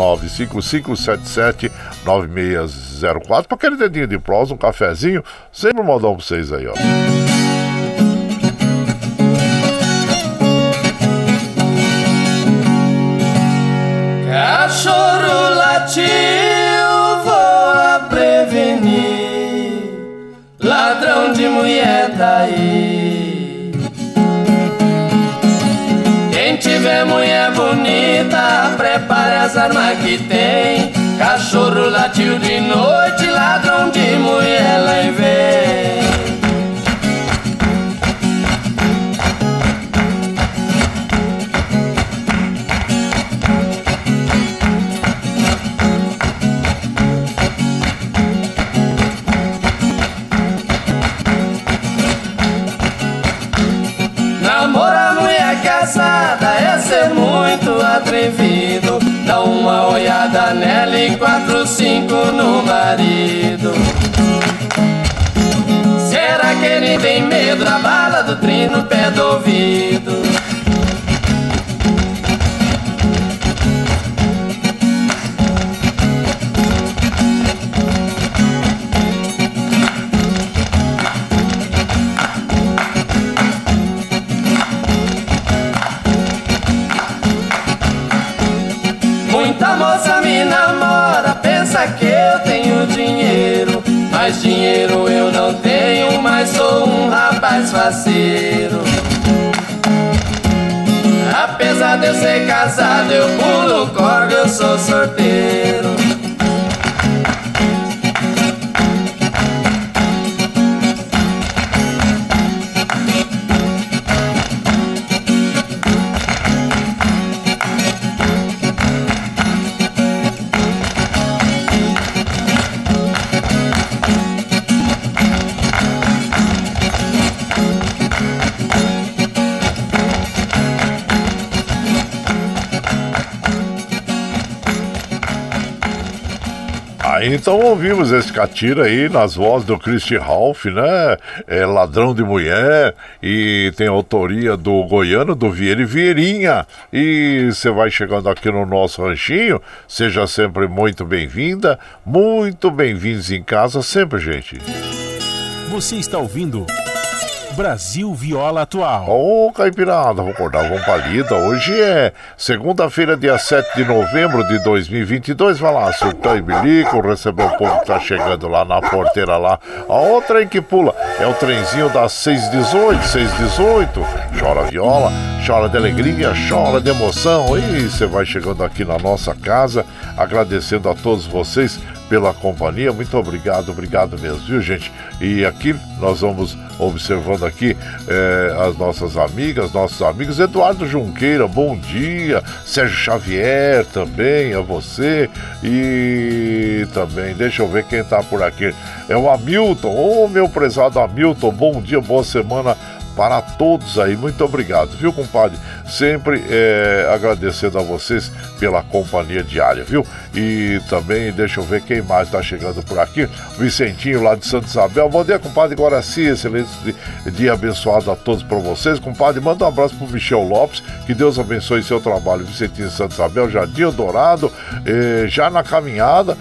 955779604 para aquele dedinho de prosa, um cafezinho, sempre mandar pra vocês aí, ó. Cachorro latiu, vou prevenir. Ladrão de mulher tá aí. Quem tiver mulher bonita, prepare as armas que tem. Cachorro latiu de noite, ladrão de mulher lá vem. Namorar quatro, cinco no marido. Será que ele tem medo da bala do trem no pé do ouvido? A apesar de eu ser casado, eu pulo corda, eu sou sorteiro. Então ouvimos esse catira aí nas vozes do Christian Ralph, né? É Ladrão de Mulher e tem autoria do Goiano, do Vieira e Vieirinha. E você vai chegando aqui no nosso ranchinho, seja sempre muito bem-vinda, muito bem-vindos em casa sempre, gente. Você está ouvindo Brasil Viola Atual. Ô, oh, Caipirada, vou acordar com palida. Hoje é segunda-feira, dia 7 de novembro de 2022. Vai lá, surtão e bilico, receber o povo que tá chegando lá na porteira lá. A outra em que pula é o trenzinho das 618, 618. Chora viola, chora de alegria, chora de emoção. E você vai chegando aqui na nossa casa, agradecendo a todos vocês pela companhia. Muito obrigado, obrigado mesmo, viu, gente? E aqui nós vamos observando aqui eh, as nossas amigas, nossos amigos. Eduardo Junqueira, bom dia. Sérgio Xavier também, a você. E também, deixa eu ver quem tá por aqui. É o Hamilton, ô oh, meu prezado Hamilton, bom dia, boa semana para todos aí. Muito obrigado, viu, compadre? Sempre é, agradecendo a vocês pela companhia diária, viu? E também, deixa eu ver quem mais está chegando por aqui. Vicentinho lá de Santa Isabel. Bom dia, compadre Guaraci. Excelente dia abençoado a todos para vocês. Compadre, manda um abraço para o Michel Lopes. Que Deus abençoe seu trabalho. Vicentinho de Santa Isabel, Jardim Dourado, eh, já na caminhada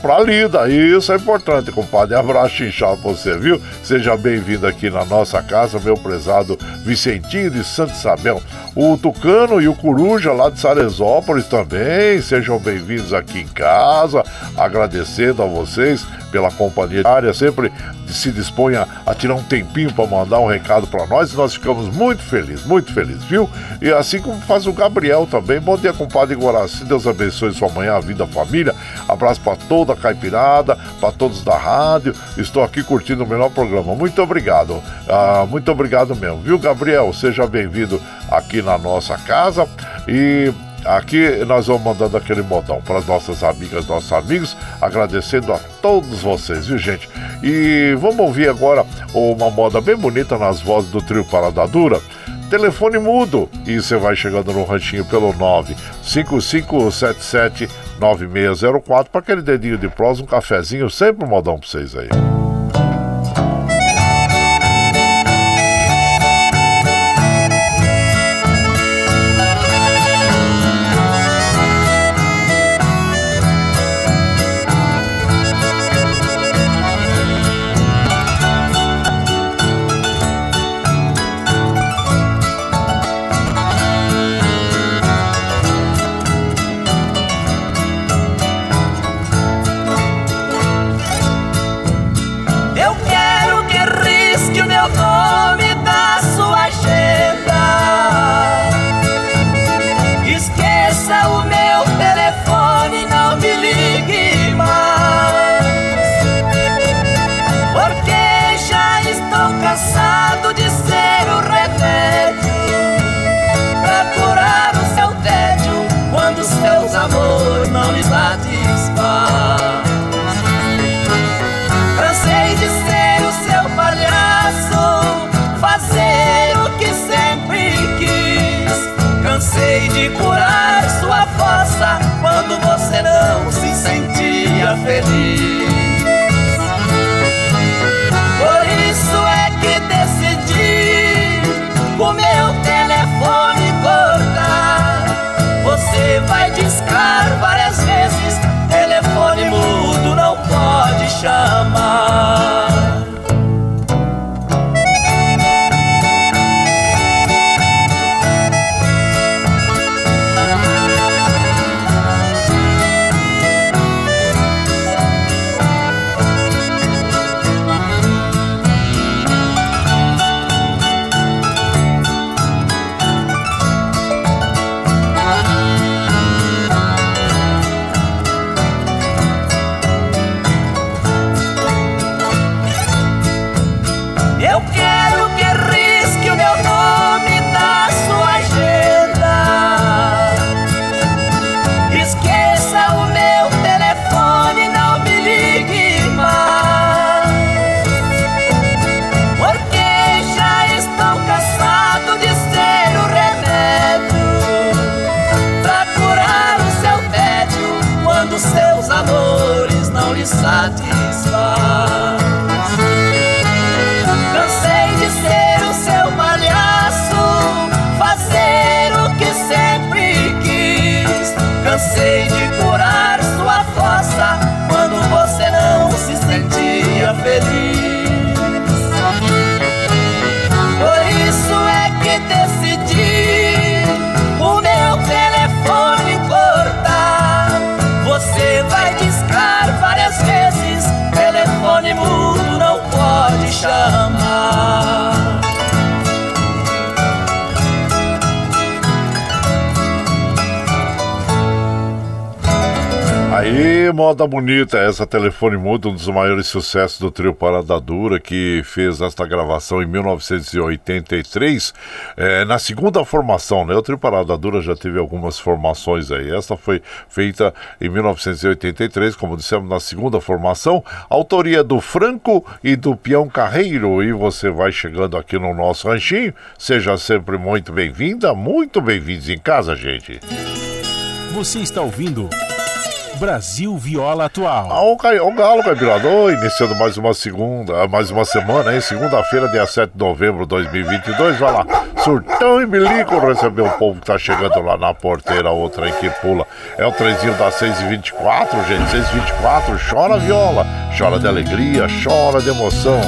para a lida. Isso é importante, compadre. Abraço inchado para você, viu? Seja bem-vindo aqui na nossa casa, meu prezado Vicentinho de Santa Isabel. O Tucano e o Coruja lá de Saresópolis também. Sejam bem-vindos aqui em casa. Agradecendo a vocês pela companhia diária, sempre se disponha a tirar um tempinho para mandar um recado para nós e nós ficamos muito felizes, muito felizes, viu? E assim como faz o Gabriel também. Bom dia, compadre Guaraci. Deus abençoe sua manhã, a vida, a família. Abraço para toda a caipirada, para todos da rádio. Estou aqui curtindo o melhor programa. Muito obrigado. Ah, muito obrigado mesmo, viu, Gabriel? Seja bem-vindo aqui na nossa casa. E Aqui nós vamos mandando aquele modão para as nossas amigas, nossos amigos, agradecendo a todos vocês, viu gente? E vamos ouvir agora uma moda bem bonita nas vozes do trio Parada Dura. Telefone mudo e você vai chegando no ranchinho pelo 95577 9604 para aquele dedinho de prosa, um cafezinho, sempre um modão para vocês aí. Bonita, essa telefone muda, um dos maiores sucessos do trio Parada Dura, que fez esta gravação em 1983, é, na segunda formação, né? O trio Parada Dura já teve algumas formações aí. Esta foi feita em 1983, como dissemos, na segunda formação, autoria do Franco e do Peão Carreiro. E você vai chegando aqui no nosso ranchinho, seja sempre muito bem-vinda, muito bem-vindos em casa, gente. Você está ouvindo. Brasil Viola Atual. Ah, o, Cai, o Galo Caipirado, iniciando mais uma segunda, mais uma semana, hein? Segunda-feira, dia 7 de novembro de 2022. Vai lá, surtão e milico receber o povo que tá chegando lá na porteira, outra aí que pula. É o trenzinho da 624, gente. 624, chora viola, chora de alegria, chora de emoção.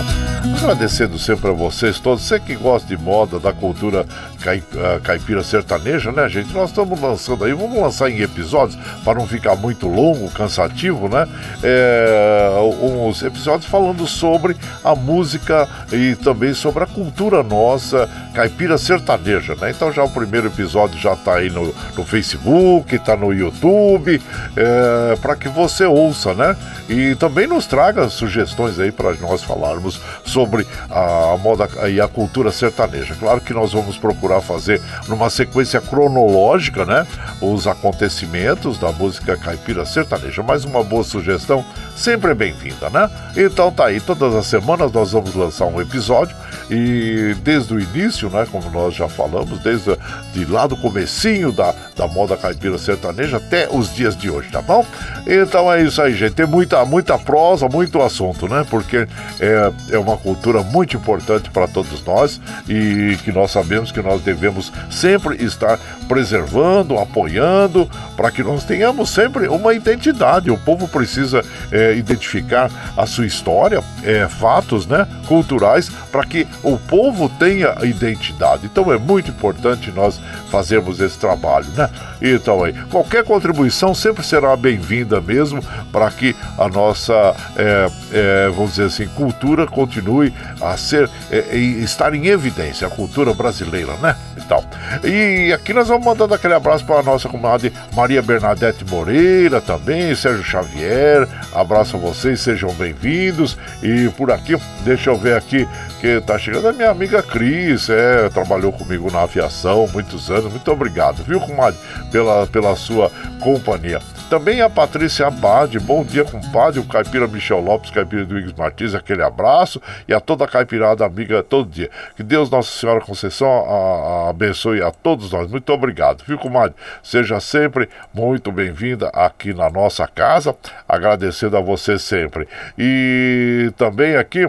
Agradecendo sempre a vocês todos, você que gosta de moda, da cultura ah, caipira sertaneja, né, gente? Nós estamos lançando aí, vamos lançar em episódios para não ficar muito longo, cansativo, né? É, uns episódios falando sobre a música e também sobre a cultura nossa caipira sertaneja, né? Então já o primeiro episódio já está aí no, no Facebook, está no YouTube, é, para que você ouça, né? E também nos traga sugestões aí para nós falarmos sobre a moda e a cultura sertaneja. Claro que nós vamos procurar fazer numa sequência cronológica, né? Os acontecimentos da música caipira sertaneja. Mais uma boa sugestão, sempre é bem-vinda, né? Então tá aí, todas as semanas nós vamos lançar um episódio e desde o início, né, como nós já falamos, desde de lá do comecinho da, da moda caipira sertaneja até os dias de hoje, tá bom? Então é isso aí, gente. Tem muita, muita prosa, muito assunto, né? Porque é, é uma cultura muito importante para todos nós e que nós sabemos que nós devemos sempre estar preservando, apoiando, para que nós tenhamos sempre uma identidade. O povo precisa é, identificar a sua história, é, fatos né, culturais, para que o povo tenha identidade. Então é muito importante nós fazermos esse trabalho, né? Então aí, qualquer contribuição sempre será bem-vinda mesmo para que a nossa, é, é, vamos dizer assim, cultura continue a ser, é, estar em evidência, a cultura brasileira, né? E tal. E aqui nós vamos mandando aquele abraço para a nossa comadre Maria Bernadette Moreira também, Sérgio Xavier, abraço a vocês, sejam bem-vindos. E por aqui, deixa eu ver aqui que tá chegando a minha amiga Cris, é, trabalhou comigo na aviação muitos anos. Muito obrigado, viu, comadre, pela, pela sua companhia. Também a Patrícia Abade, bom dia, compadre. O caipira Michel Lopes, caipira do Igor Martins, aquele abraço. E a toda a caipirada amiga todo dia. Que Deus, Nossa Senhora Conceição, a, a abençoe a todos nós. Muito obrigado, viu, comadre? Seja sempre muito bem-vinda aqui na nossa casa. Agradecendo a você sempre. E também aqui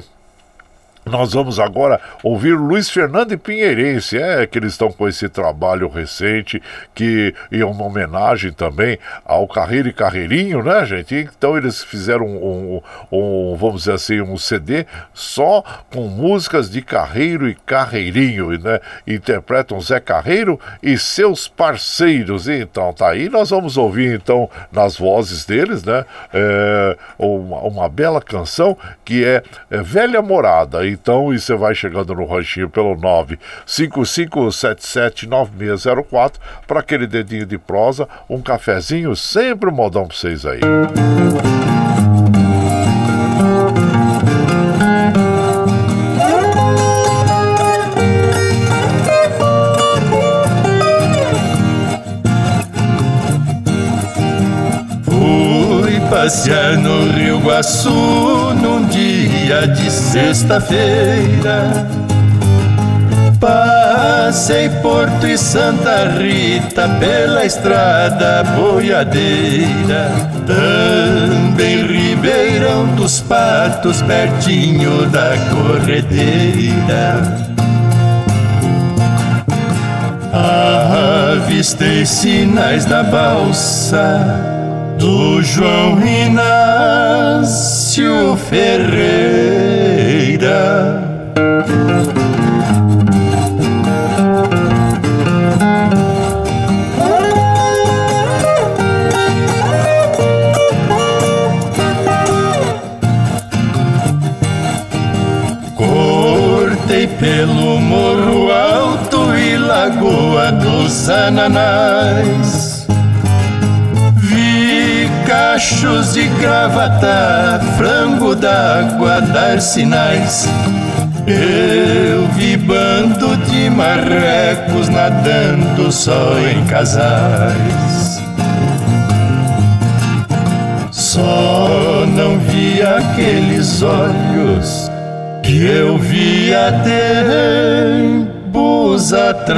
nós vamos agora ouvir Luiz Fernando Pinheirense, é que eles estão com esse trabalho recente, que é uma homenagem também ao Carreiro e Carreirinho, né, gente? Então eles fizeram um, um, um, vamos dizer assim, um CD só com músicas de Carreiro e Carreirinho, né? Interpretam Zé Carreiro e seus parceiros. Então tá aí, nós vamos ouvir então nas vozes deles, né? É, uma, uma bela canção que é, é Velha Morada. E então e você vai chegando no ranchinho pelo 955779604 para aquele dedinho de prosa, um cafezinho, sempre um modão para vocês aí. passear no Rio Guaçu num dia de sexta-feira. Passei Porto e Santa Rita pela estrada boiadeira. Também Ribeirão dos Patos, pertinho da corredeira. Avistei sinais da balsa do João Inácio Ferreira. Cortei pelo morro alto e lagoa dos ananás. Cachos de gravata, frango d'água dar sinais. Eu vi bando de marrecos nadando só em casais. Só não vi aqueles olhos que eu vi há tempos atrás.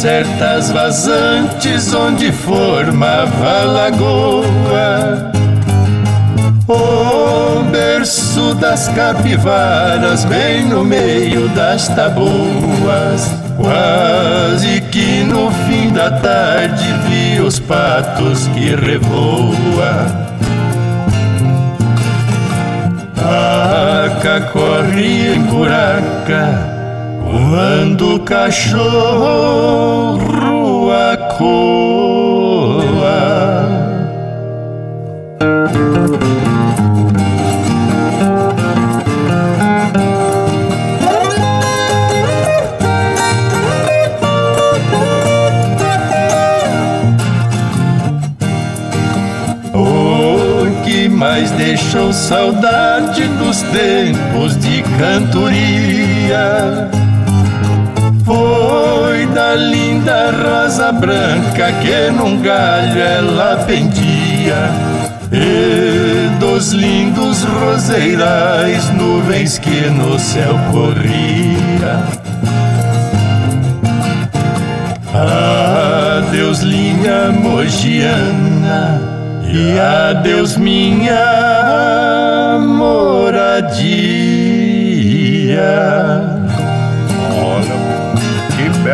Certas vazantes onde formava lagoa. O berço das capivaras, bem no meio das tabuas. Quase que no fim da tarde vi os patos que revoa. A corre em buraca quando o cachorro acoa. O que mais deixou saudade dos tempos de cantoria da linda rosa branca que num galho ela pendia e dos lindos roseirais, nuvens que no céu corria. Adeus, linha mogiana, e adeus, minha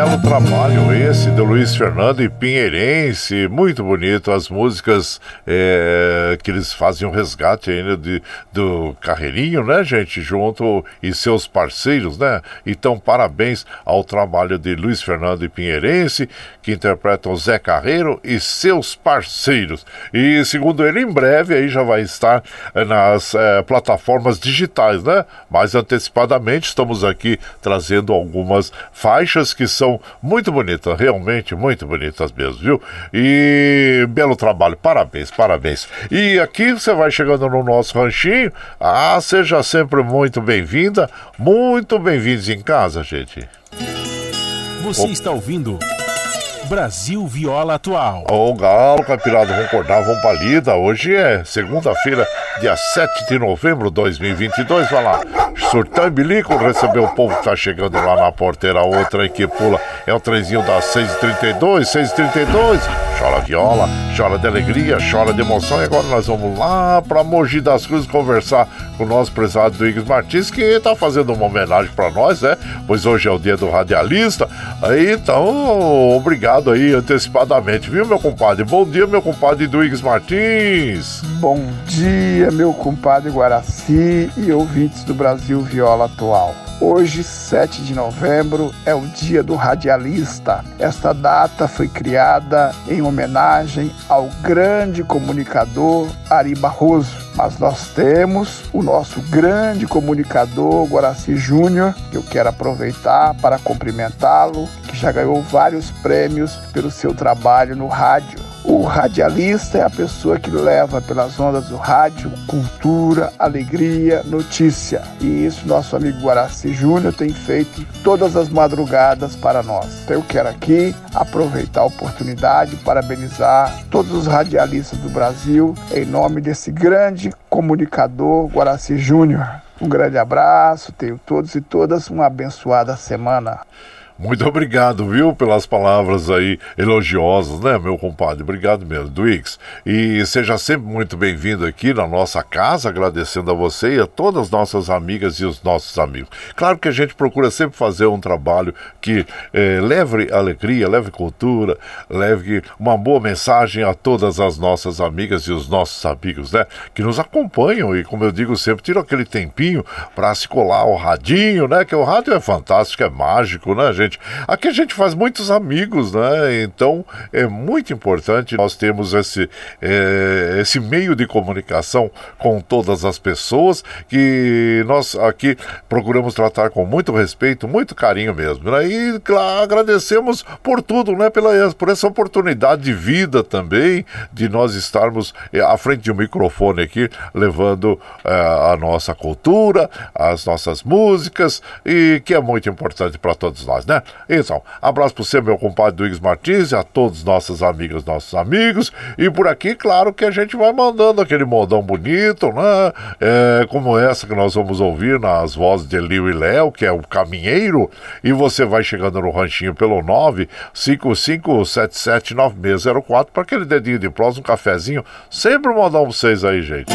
belo trabalho esse do Luiz Fernando e Pinheirense, muito bonito as músicas é, que eles fazem um resgate ainda de, do Carreirinho, né, gente, junto e seus parceiros, né? Então, parabéns ao trabalho de Luiz Fernando e Pinheirense, que interpretam Zé Carreiro e seus parceiros. E segundo ele, em breve aí já vai estar nas é, plataformas digitais, né? Mais antecipadamente, estamos aqui trazendo algumas faixas que são muito bonitas, realmente muito bonitas mesmo, viu? E belo trabalho, parabéns, parabéns. E aqui você vai chegando no nosso ranchinho, ah, seja sempre muito bem-vinda, muito bem-vindos em casa, gente. Você está ouvindo Brasil Viola Atual. Ô Galo, Campirado, vamos acordar, vamos pra lida. Hoje é segunda-feira, dia 7 de novembro de 2022. Vai lá, surtão e bilico, receber o povo que tá chegando lá na porteira. Outra que pula é o trenzinho das 6h32, 6h32. Chora viola, chora de alegria, chora de emoção. E agora nós vamos lá pra Mogi das Cruzes conversar com o nosso prezado Duígues Martins, que tá fazendo uma homenagem pra nós, né? Pois hoje é o dia do radialista. Então, obrigado aí antecipadamente, viu, meu compadre? Bom dia, meu compadre Duígues Martins. Bom dia, meu compadre Guaraci e ouvintes do Brasil Viola Atual. Hoje, 7 de novembro, é o dia do radialista. Esta data foi criada em homenagem ao grande comunicador Ari Barroso. Mas nós temos o nosso grande comunicador Guaraci Júnior, que eu quero aproveitar para cumprimentá-lo, que já ganhou vários prêmios pelo seu trabalho no rádio. O radialista é a pessoa que leva pelas ondas do rádio cultura, alegria, notícia. E isso nosso amigo Guaraci Júnior tem feito todas as madrugadas para nós. Então eu quero aqui aproveitar a oportunidade, parabenizar todos os radialistas do Brasil em nome desse grande comunicador Guaraci Júnior. Um grande abraço, tenho todos e todas uma abençoada semana. Muito obrigado, viu, pelas palavras aí elogiosas, né, meu compadre? Obrigado mesmo, Duix. E seja sempre muito bem-vindo aqui na nossa casa, agradecendo a você e a todas as nossas amigas e os nossos amigos. Claro que a gente procura sempre fazer um trabalho que eh, leve alegria, leve cultura, leve uma boa mensagem a todas as nossas amigas e os nossos amigos, né, que nos acompanham e, como eu digo sempre, tiram aquele tempinho para se colar o radinho, né, que o rádio é fantástico, é mágico, né, gente? Gente. Aqui a gente faz muitos amigos, né? Então é muito importante nós termos esse, é, esse meio de comunicação com todas as pessoas que nós aqui procuramos tratar com muito respeito, muito carinho mesmo. Né? E claro, agradecemos por tudo, né? Pela, por essa oportunidade de vida também, de nós estarmos é, à frente de um microfone aqui, levando é, a nossa cultura, as nossas músicas, e que é muito importante para todos nós, né? Né? Então, abraço para você, meu compadre Duígues Martins, a todos nossas amigas, nossos amigos. E por aqui, claro que a gente vai mandando aquele modão bonito, né? É, como essa que nós vamos ouvir nas vozes de Liu e Léo, que é o Caminheiro. E você vai chegando no ranchinho pelo 955779604 para aquele dedinho de prós, um cafezinho. Sempre um modão pra vocês aí, gente.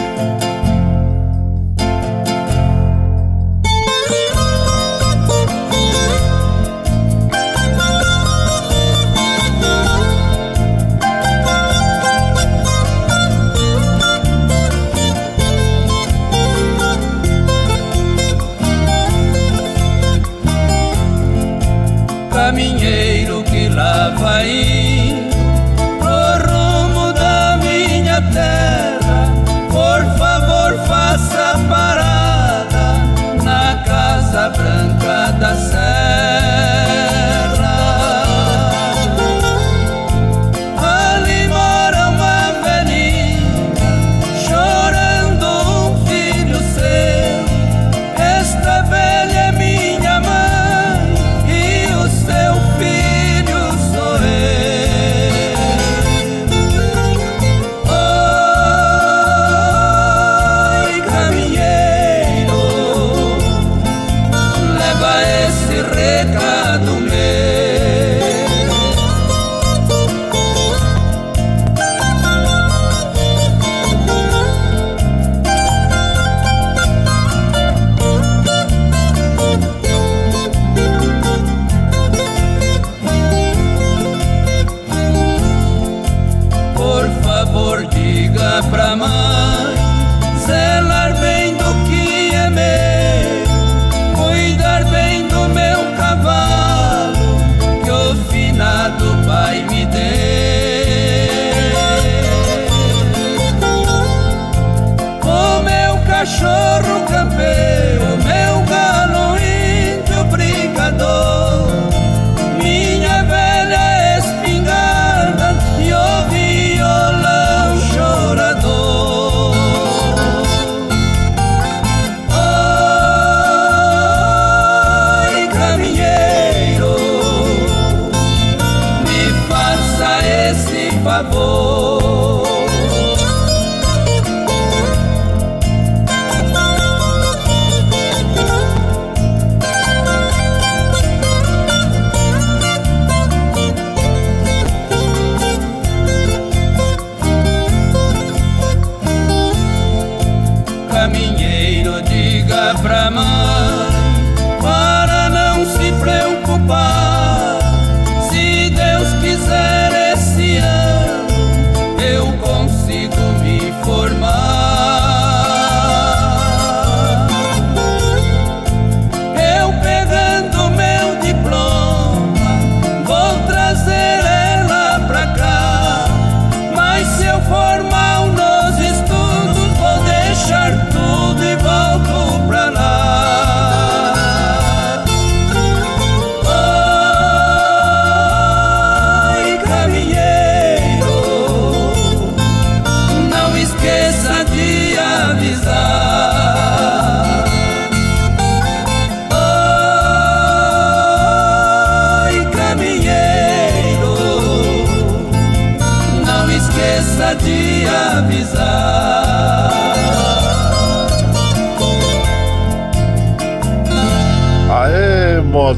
favor.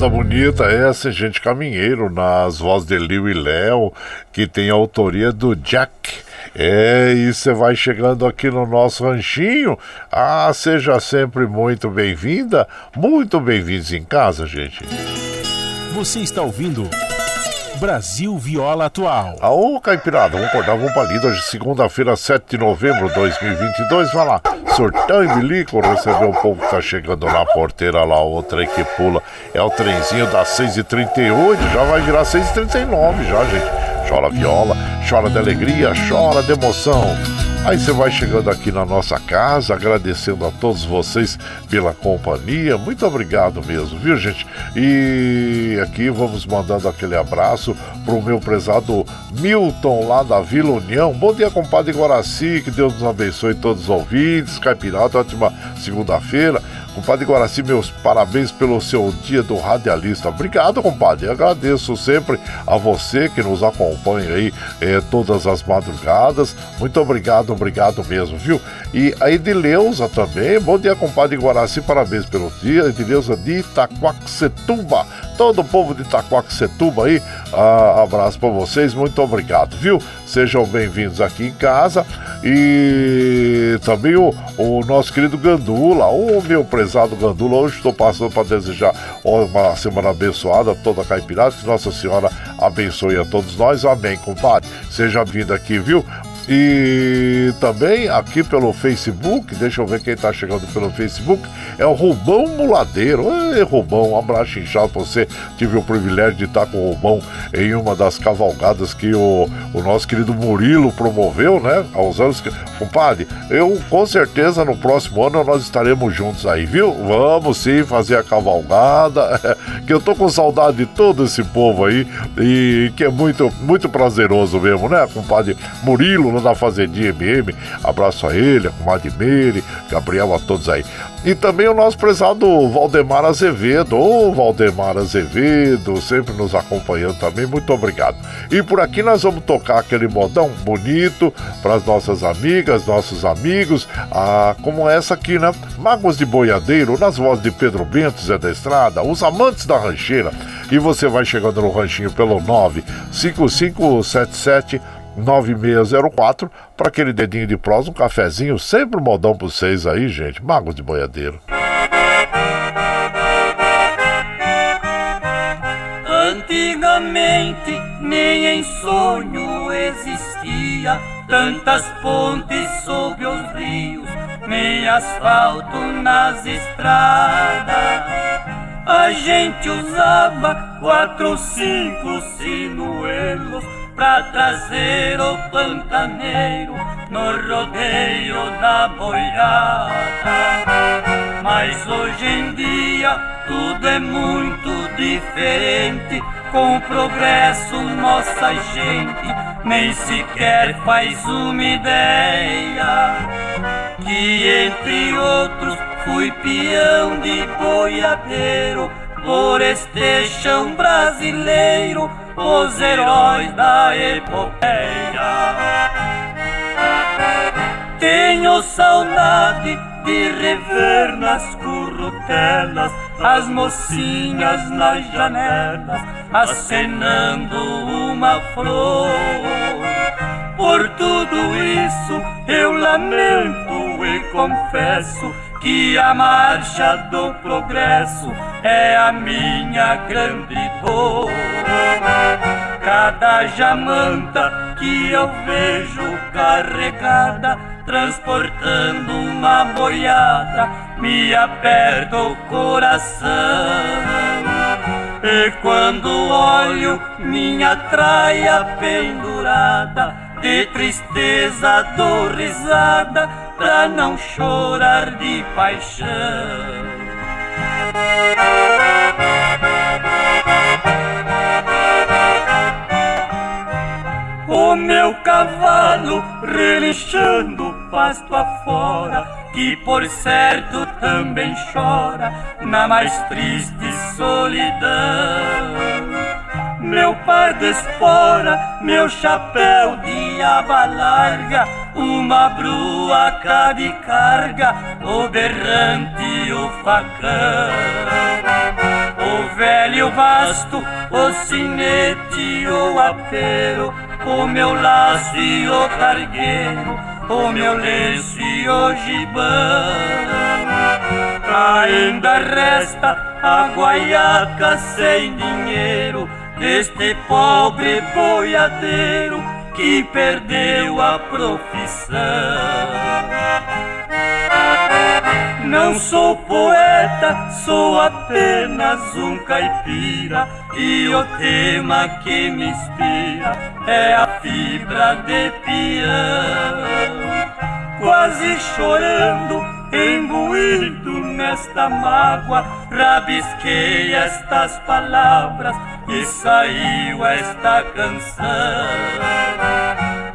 Bonita essa, gente caminheiro, nas vozes de Liu e Léo, que tem a autoria do Jack. É, e você vai chegando aqui no nosso ranchinho. Ah, seja sempre muito bem-vinda, muito bem-vindos em casa, gente. Você está ouvindo Brasil Viola Atual. Aô, Caipirada, vamos acordar, vamos pra lida. Hoje, segunda-feira, 7 de novembro de 2022. Vai lá, surtão e bilico, recebeu o povo que tá chegando na porteira lá, o trem que pula. É o trenzinho das 6h38, já vai virar 6h39 já, gente. Chora viola, chora de alegria, chora de emoção. Aí você vai chegando aqui na nossa casa, agradecendo a todos vocês pela companhia. Muito obrigado mesmo, viu, gente? E aqui vamos mandando aquele abraço pro meu prezado Milton lá da Vila União. Bom dia, compadre Guaraci, que Deus nos abençoe todos os ouvintes. Caipirata, ótima segunda-feira. Compadre Guaraci, meus parabéns pelo seu dia do radialista. Obrigado, compadre. Agradeço sempre a você que nos acompanha aí eh, todas as madrugadas. Muito obrigado, obrigado mesmo, viu? E a Edileuza também. Bom dia, compadre Guaraci. Parabéns pelo dia. Edileuza de Itaquaquecetuba. Todo o povo de Itaquaquecetuba aí. Ah, abraço para vocês. Muito obrigado, viu? Sejam bem-vindos aqui em casa. E também o, o nosso querido Gandula, o meu prezado Gandula. Hoje estou passando para desejar uma semana abençoada a toda a Caipirada. Que Nossa Senhora abençoe a todos nós. Amém, compadre. Seja vindo aqui, viu? E também aqui pelo Facebook, deixa eu ver quem tá chegando pelo Facebook, é o Rubão Muladeiro. Ei, Rubão, um abraço inchado pra você. Tive o privilégio de estar com o Rubão em uma das cavalgadas que o, o nosso querido Murilo promoveu, né? Uns anos que. Compadre, eu com certeza no próximo ano nós estaremos juntos aí, viu? Vamos sim fazer a cavalgada. que eu tô com saudade de todo esse povo aí e que é muito, muito prazeroso mesmo, né, compadre Murilo, da Fazendinha MM. Abraço a ele, a comadre Meire, Gabriel, a todos aí. E também o nosso prezado Valdemar Azevedo. Ô, Valdemar Azevedo, sempre nos acompanhando também. Muito obrigado. E por aqui nós vamos tocar aquele modão bonito para as nossas amigas, nossos amigos, ah, como essa aqui, né? Mágoas de Boiadeiro, nas vozes de Pedro Bento, Zé da Estrada, os amantes da rancheira. E você vai chegando no ranchinho pelo 95577 9604 para aquele dedinho de prosa, um cafezinho, sempre um modão para vocês aí, gente. Magos de boiadeiro. Antigamente nem em sonho existia tantas pontes sobre os rios, nem asfalto nas estradas. A gente usava quatro cinco sinuelos pra trazer o pantaneiro no rodeio da boiada. Mas hoje em dia tudo é muito diferente. Com o progresso, nossa gente nem sequer faz uma ideia. Que entre outros fui peão de boiadeiro por este chão brasileiro os heróis da epopeia. Tenho saudade de rever nas currutelas as mocinhas nas janelas acenando uma flor. Por tudo isso eu lamento e confesso que a marcha do progresso é a minha grande dor. Cada jamanta que eu vejo carregada, transportando uma boiada, me aperta o coração. E quando olho minha traia pendurada, de tristeza dou risada, pra não chorar de paixão. O meu cavalo relinchando pasto afora, que por certo também chora na mais triste solidão. Meu par de espora, meu chapéu de aba larga, uma brua de carga, o berrante e o facão. O velho basto, o sinete, o apero, o meu laço e o cargueiro, o meu lenço e o gibão. Ainda resta a guaiaca sem dinheiro deste pobre boiadeiro que perdeu a profissão. Não sou poeta, sou apenas um caipira e o tema que me inspira é a fibra de peão. Quase chorando, imbuído nesta mágoa, rabisquei estas palavras e saiu esta canção.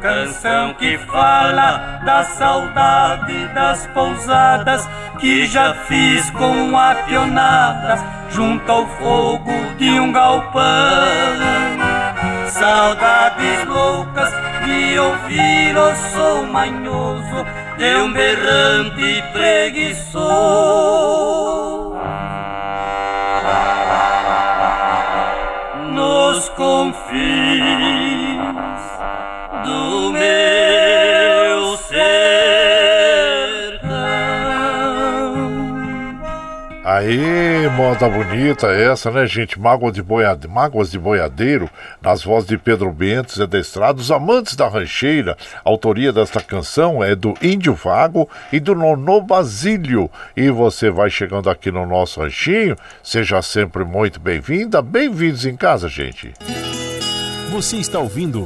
Canção que fala da saudade das pousadas que já fiz com a junto ao fogo de um galpão. Saudades loucas de ouvir o som manhoso de um berrante preguiçoso. Nos confins Aí, moda bonita essa, né, gente? Mágoas de. Mágoas de Boiadeiro, nas vozes de Pedro Bento, Zé Destrado, os amantes da rancheira. A autoria desta canção é do Índio Vago e do Nono Basílio. E você vai chegando aqui no nosso ranchinho, seja sempre muito bem-vinda. Bem-vindos em casa, gente. Você está ouvindo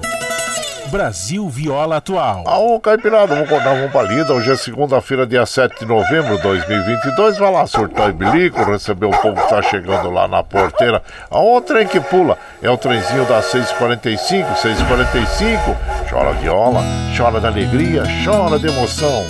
Brasil Viola Atual. Aô, Caipirada, vamos contar uma palida. Hoje é segunda-feira, dia 7 de novembro de 2022. Vai lá surtar e bilico, receber o povo que tá chegando lá na porteira. Aô, trem que pula. É o trenzinho das 6h45, 6h45. Chora viola, chora de alegria, chora de emoção.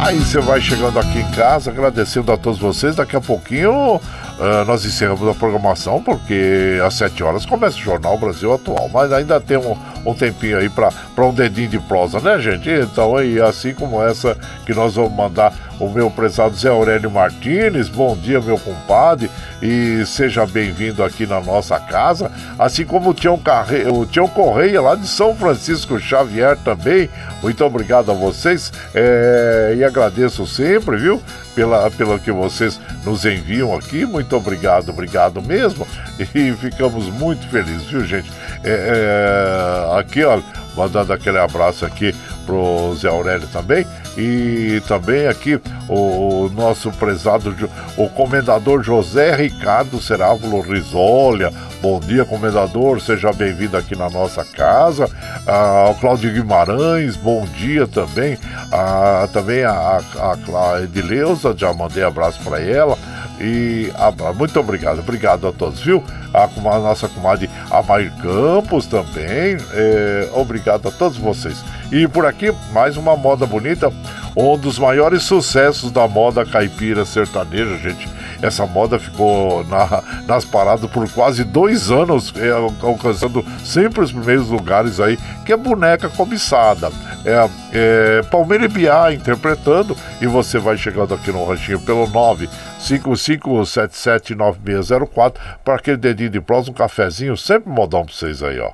Aí você vai chegando aqui em casa, agradecendo a todos vocês. Daqui a pouquinho Uh, nós encerramos a programação porque às 7 horas começa o Jornal Brasil Atual, mas ainda tem um, um tempinho aí para um dedinho de prosa, né, gente? Então, aí, assim como essa que nós vamos mandar o meu prezado Zé Aurélio Martins. Bom dia, meu compadre, e seja bem-vindo aqui na nossa casa. Assim como o Tião, Carre... o Tião Correia, lá de São Francisco Xavier também. Muito obrigado a vocês é... e agradeço sempre, viu? Pela, pelo que vocês nos enviam aqui. Muito obrigado, obrigado mesmo. E ficamos muito felizes, viu, gente? É, é, aqui, ó, mandando aquele abraço aqui pro Zé Aurélio também. E também aqui o, o nosso prezado, o comendador José Ricardo Serávulo Risolha. Bom dia, comendador, seja bem-vindo aqui na nossa casa. Ah, o Cláudio Guimarães, bom dia também. Ah, também a, a, a Edileuza, já mandei abraço para ela. E ah, muito obrigado, obrigado a todos, viu? A, a nossa comadre Amair Campos também. É, obrigado a todos vocês. E por aqui, mais uma moda bonita, um dos maiores sucessos da moda caipira sertaneja, gente. Essa moda ficou na, nas paradas por quase dois anos, é, alcançando sempre os primeiros lugares aí, que é boneca cobiçada. É, é Palmeira e Biá interpretando, e você vai chegando aqui no ranchinho pelo 955779604 para aquele dedinho de prosa, um cafezinho, sempre modão pra vocês aí, ó.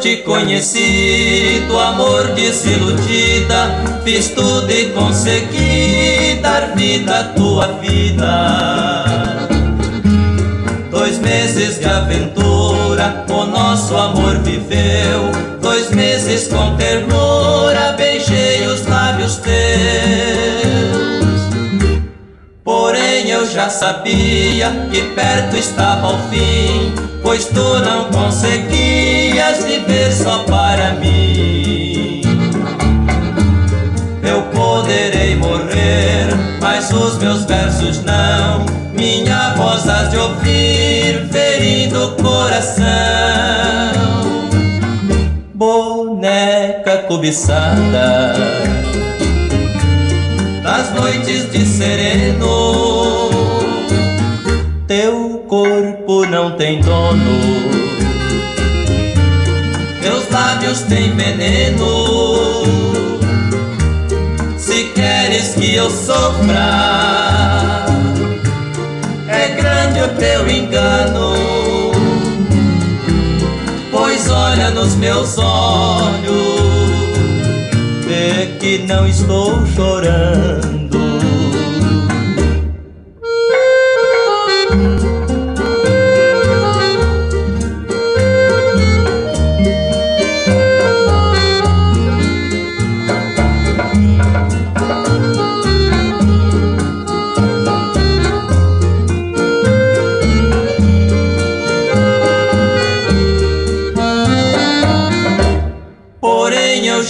Te conheci, do amor desiludida, fiz tudo e consegui dar vida à tua vida. Dois meses de aventura, o nosso amor viveu. Dois meses com ternura, beijei os lábios teus. Já sabia que perto estava o fim, pois tu não conseguias viver só para mim. Eu poderei morrer mas os meus versos não. Minha voz has de ouvir, ferindo o coração. Boneca cobiçada, nas noites de sereno, teu corpo não tem dono. Teus lábios têm veneno se queres que eu sofra, é grande o teu engano. Pois olha nos meus olhos, vê que não estou chorando.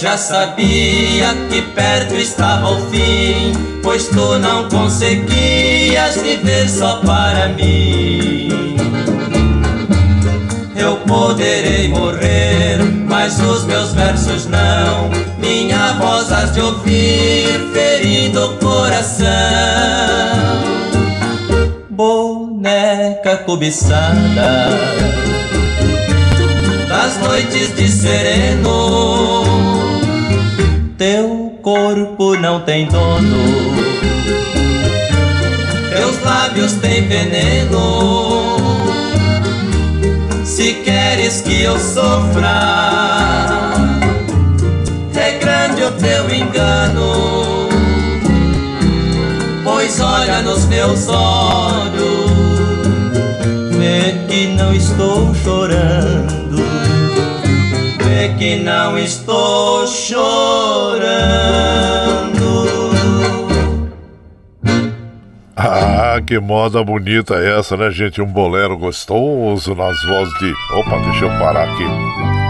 Já sabia que perto estava o fim, pois tu não conseguias viver só para mim. Eu poderei morrer, mas os meus versos não. Minha voz has de ouvir, ferindo o coração. Boneca cobiçada das noites de sereno teu corpo não tem dono, teus lábios têm veneno. Se queres que eu sofra, é grande o teu engano. Pois olha nos meus olhos, vê que não estou chorando que não estou chorando. Ah, que moda bonita essa, né, gente? Um bolero gostoso nas vozes de. Opa, deixa eu parar aqui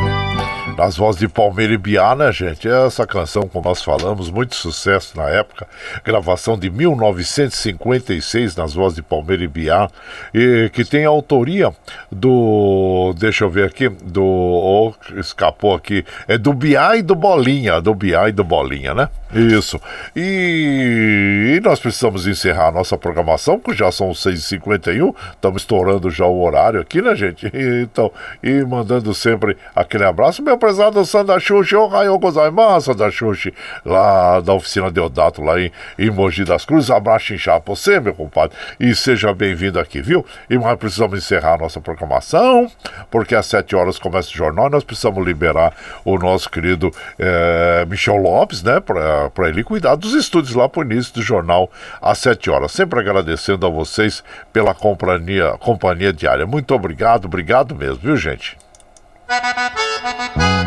nas vozes de Palmeira e Biá, né, gente? Essa canção, como nós falamos, muito sucesso na época. Gravação de 1956 nas vozes de Palmeira e Biá, e que tem a autoria do. Deixa eu ver aqui, do. Oh, escapou aqui. É do Biá e do Bolinha. Do Biá e do Bolinha, né? Isso. E, e nós precisamos encerrar a nossa programação, porque já são 6h51. Estamos estourando já o horário aqui, né, gente? Então, e mandando sempre aquele abraço, meu prezado Sanda Xuxi, Ohayou gozaimasu, Sanda Xuxi, lá da oficina Deodato, lá em, em Mogi das Cruzes. Abraço inchado pra você, meu compadre, e seja bem-vindo aqui, viu? E nós precisamos encerrar a nossa programação, porque às 7 horas começa o jornal e nós precisamos liberar o nosso querido é, Michel Lopes, né, pra para ele cuidar dos estúdios lá para o início do jornal às 7 horas. Sempre agradecendo a vocês pela companhia, companhia diária. Muito obrigado, obrigado mesmo, viu, gente?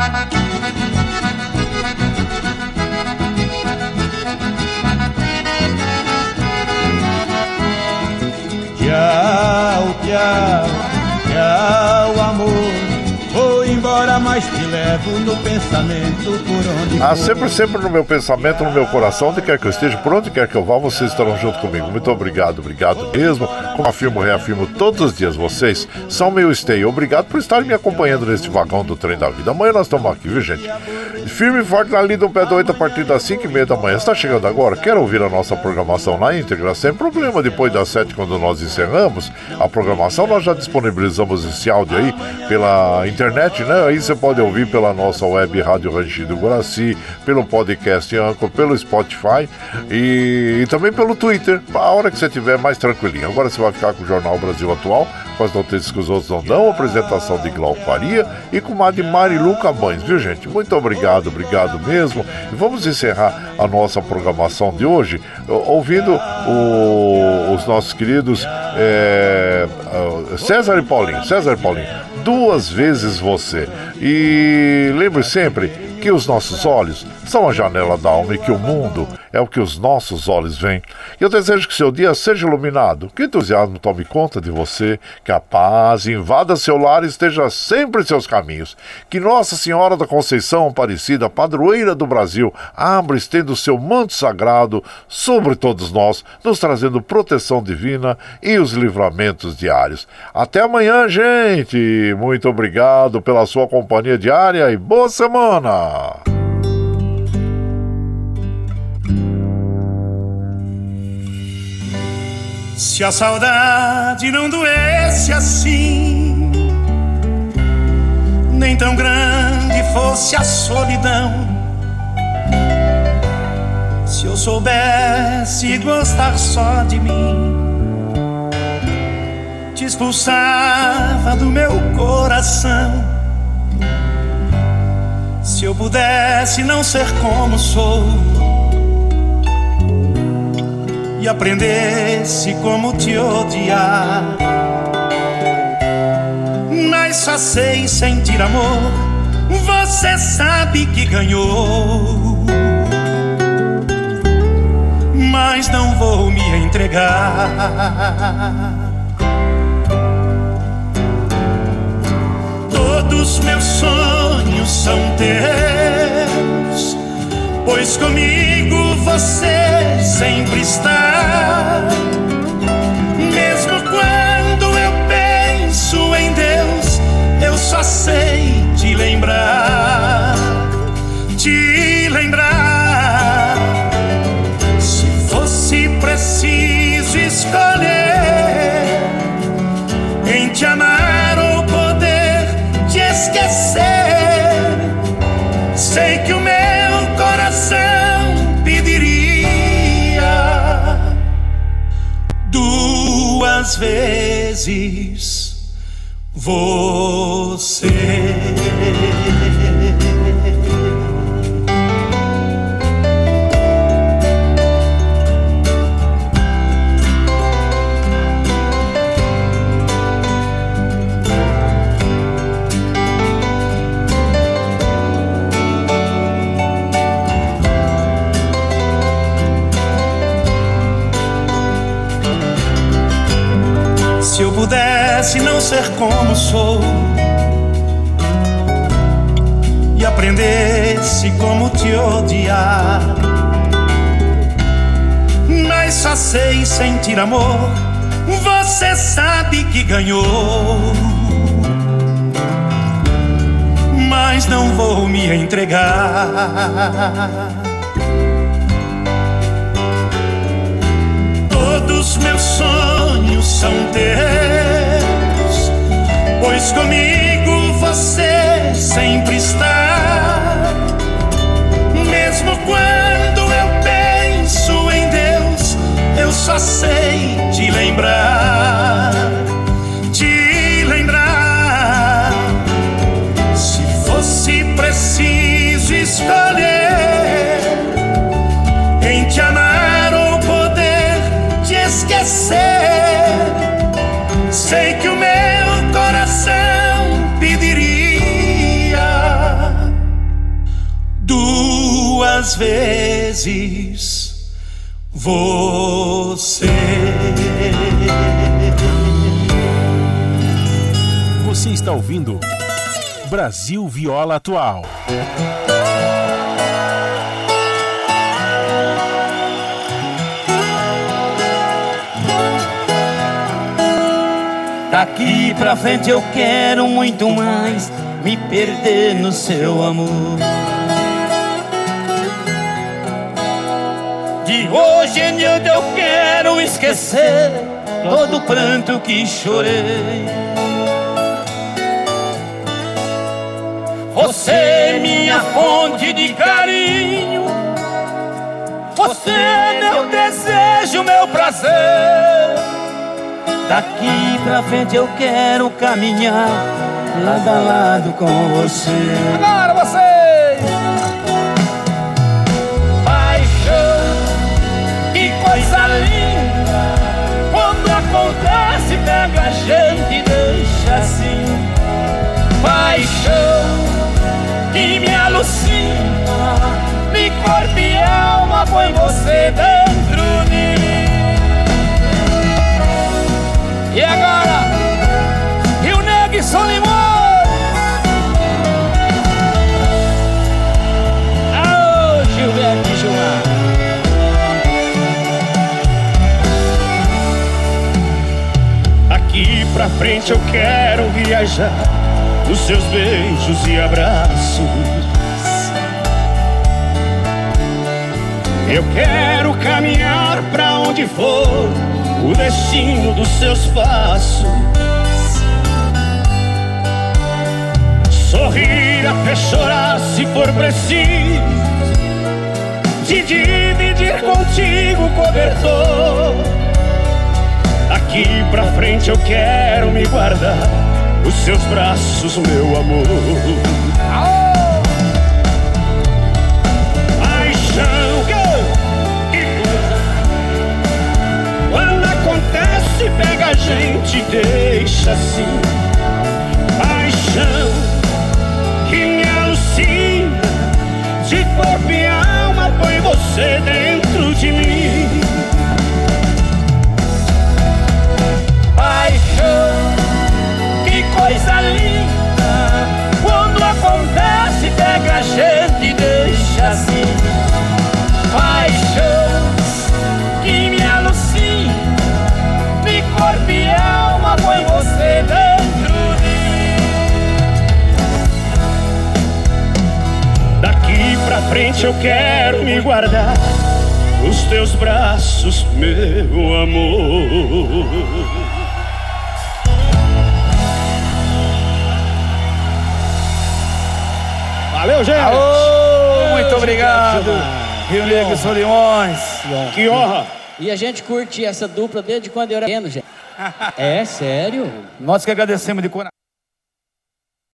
Tchau, tchau, tchau, amor embora, mas te levo no pensamento por onde Ah, sempre, sempre no meu pensamento, no meu coração, onde quer que eu esteja, por onde quer que eu vá, vocês estarão junto comigo. Muito obrigado, obrigado mesmo. Como afirmo, reafirmo todos os dias, vocês são meu stay. Obrigado por estarem me acompanhando neste vagão do trem da vida. Amanhã nós estamos aqui, viu, gente? Firme e forte na linha um pé do 8 a partir das 5 e meia da manhã. Está chegando agora? Quer ouvir a nossa programação na íntegra? Sem problema, depois das 7, quando nós encerramos a programação, nós já disponibilizamos esse áudio aí pela internet, né? Aí você pode ouvir pela nossa web Rádio Ranchido Guaraci, pelo podcast Anchor, pelo Spotify e, e também pelo Twitter, a hora que você estiver mais tranquilinho. Agora você vai ficar com o Jornal Brasil Atual, com as notícias que os outros não dão, apresentação de Glau Faria e com a de Marilu Cabães, viu gente? Muito obrigado, obrigado mesmo. E vamos encerrar a nossa programação de hoje ouvindo o, os nossos queridos é, César e Paulinho. César e Paulinho duas vezes você. E lembre sempre que os nossos olhos são a janela da alma e que o mundo é o que os nossos olhos veem. E eu desejo que seu dia seja iluminado, que o entusiasmo tome conta de você, que a paz invada seu lar e esteja sempre em seus caminhos. Que Nossa Senhora da Conceição Aparecida, padroeira do Brasil, abra e estenda o seu manto sagrado sobre todos nós, nos trazendo proteção divina e os livramentos diários. Até amanhã, gente! Muito obrigado pela sua companhia diária e boa semana! Se a saudade não doesse assim, nem tão grande fosse a solidão. Se eu soubesse gostar só de mim, te expulsava do meu coração. Se eu pudesse não ser como sou e aprendesse como te odiar. Mas só sei sentir amor, você sabe que ganhou. Mas não vou me entregar. Todos meus sonhos são teus pois comigo você você. Ser como sou e aprendesse como te odiar, mas só sei sentir amor. Você sabe que ganhou, mas não vou me entregar. Todos meus sonhos são teus, pois comigo você sempre está. Mesmo quando eu penso em Deus, eu só sei te lembrar, duas vezes você. Você está ouvindo Brasil Viola Atual. Daqui pra frente eu quero muito mais me perder no seu amor. De hoje em diante eu quero esquecer todo o pranto que chorei. Você é minha fonte de carinho. Você é meu desejo, meu prazer. Daqui pra frente eu quero caminhar lado a lado com você. Agora vocês! Pega a gente deixa assim. Paixão, que me alucina, me corpo e alma põe você dentro de mim. E agora, Rio Negro e Solimões. Frente eu quero viajar nos seus beijos e abraços. Eu quero caminhar pra onde for o destino dos seus passos. Sorrir até chorar se for preciso. De dividir contigo cobertor. Daqui pra frente eu quero me guardar os seus braços, meu amor. Paixão, que coisa. Quando acontece, pega a gente deixa assim. Paixão que me alucina, de corpo e alma põe você dentro de mim. Frente eu quero me guardar nos teus braços, meu amor. Valeu, gente! Aô, muito obrigado. Rio Negro e Solimões. Que honra! E a gente curte essa dupla desde quando eu era pequeno, gente. É, sério? Nós que agradecemos de coração.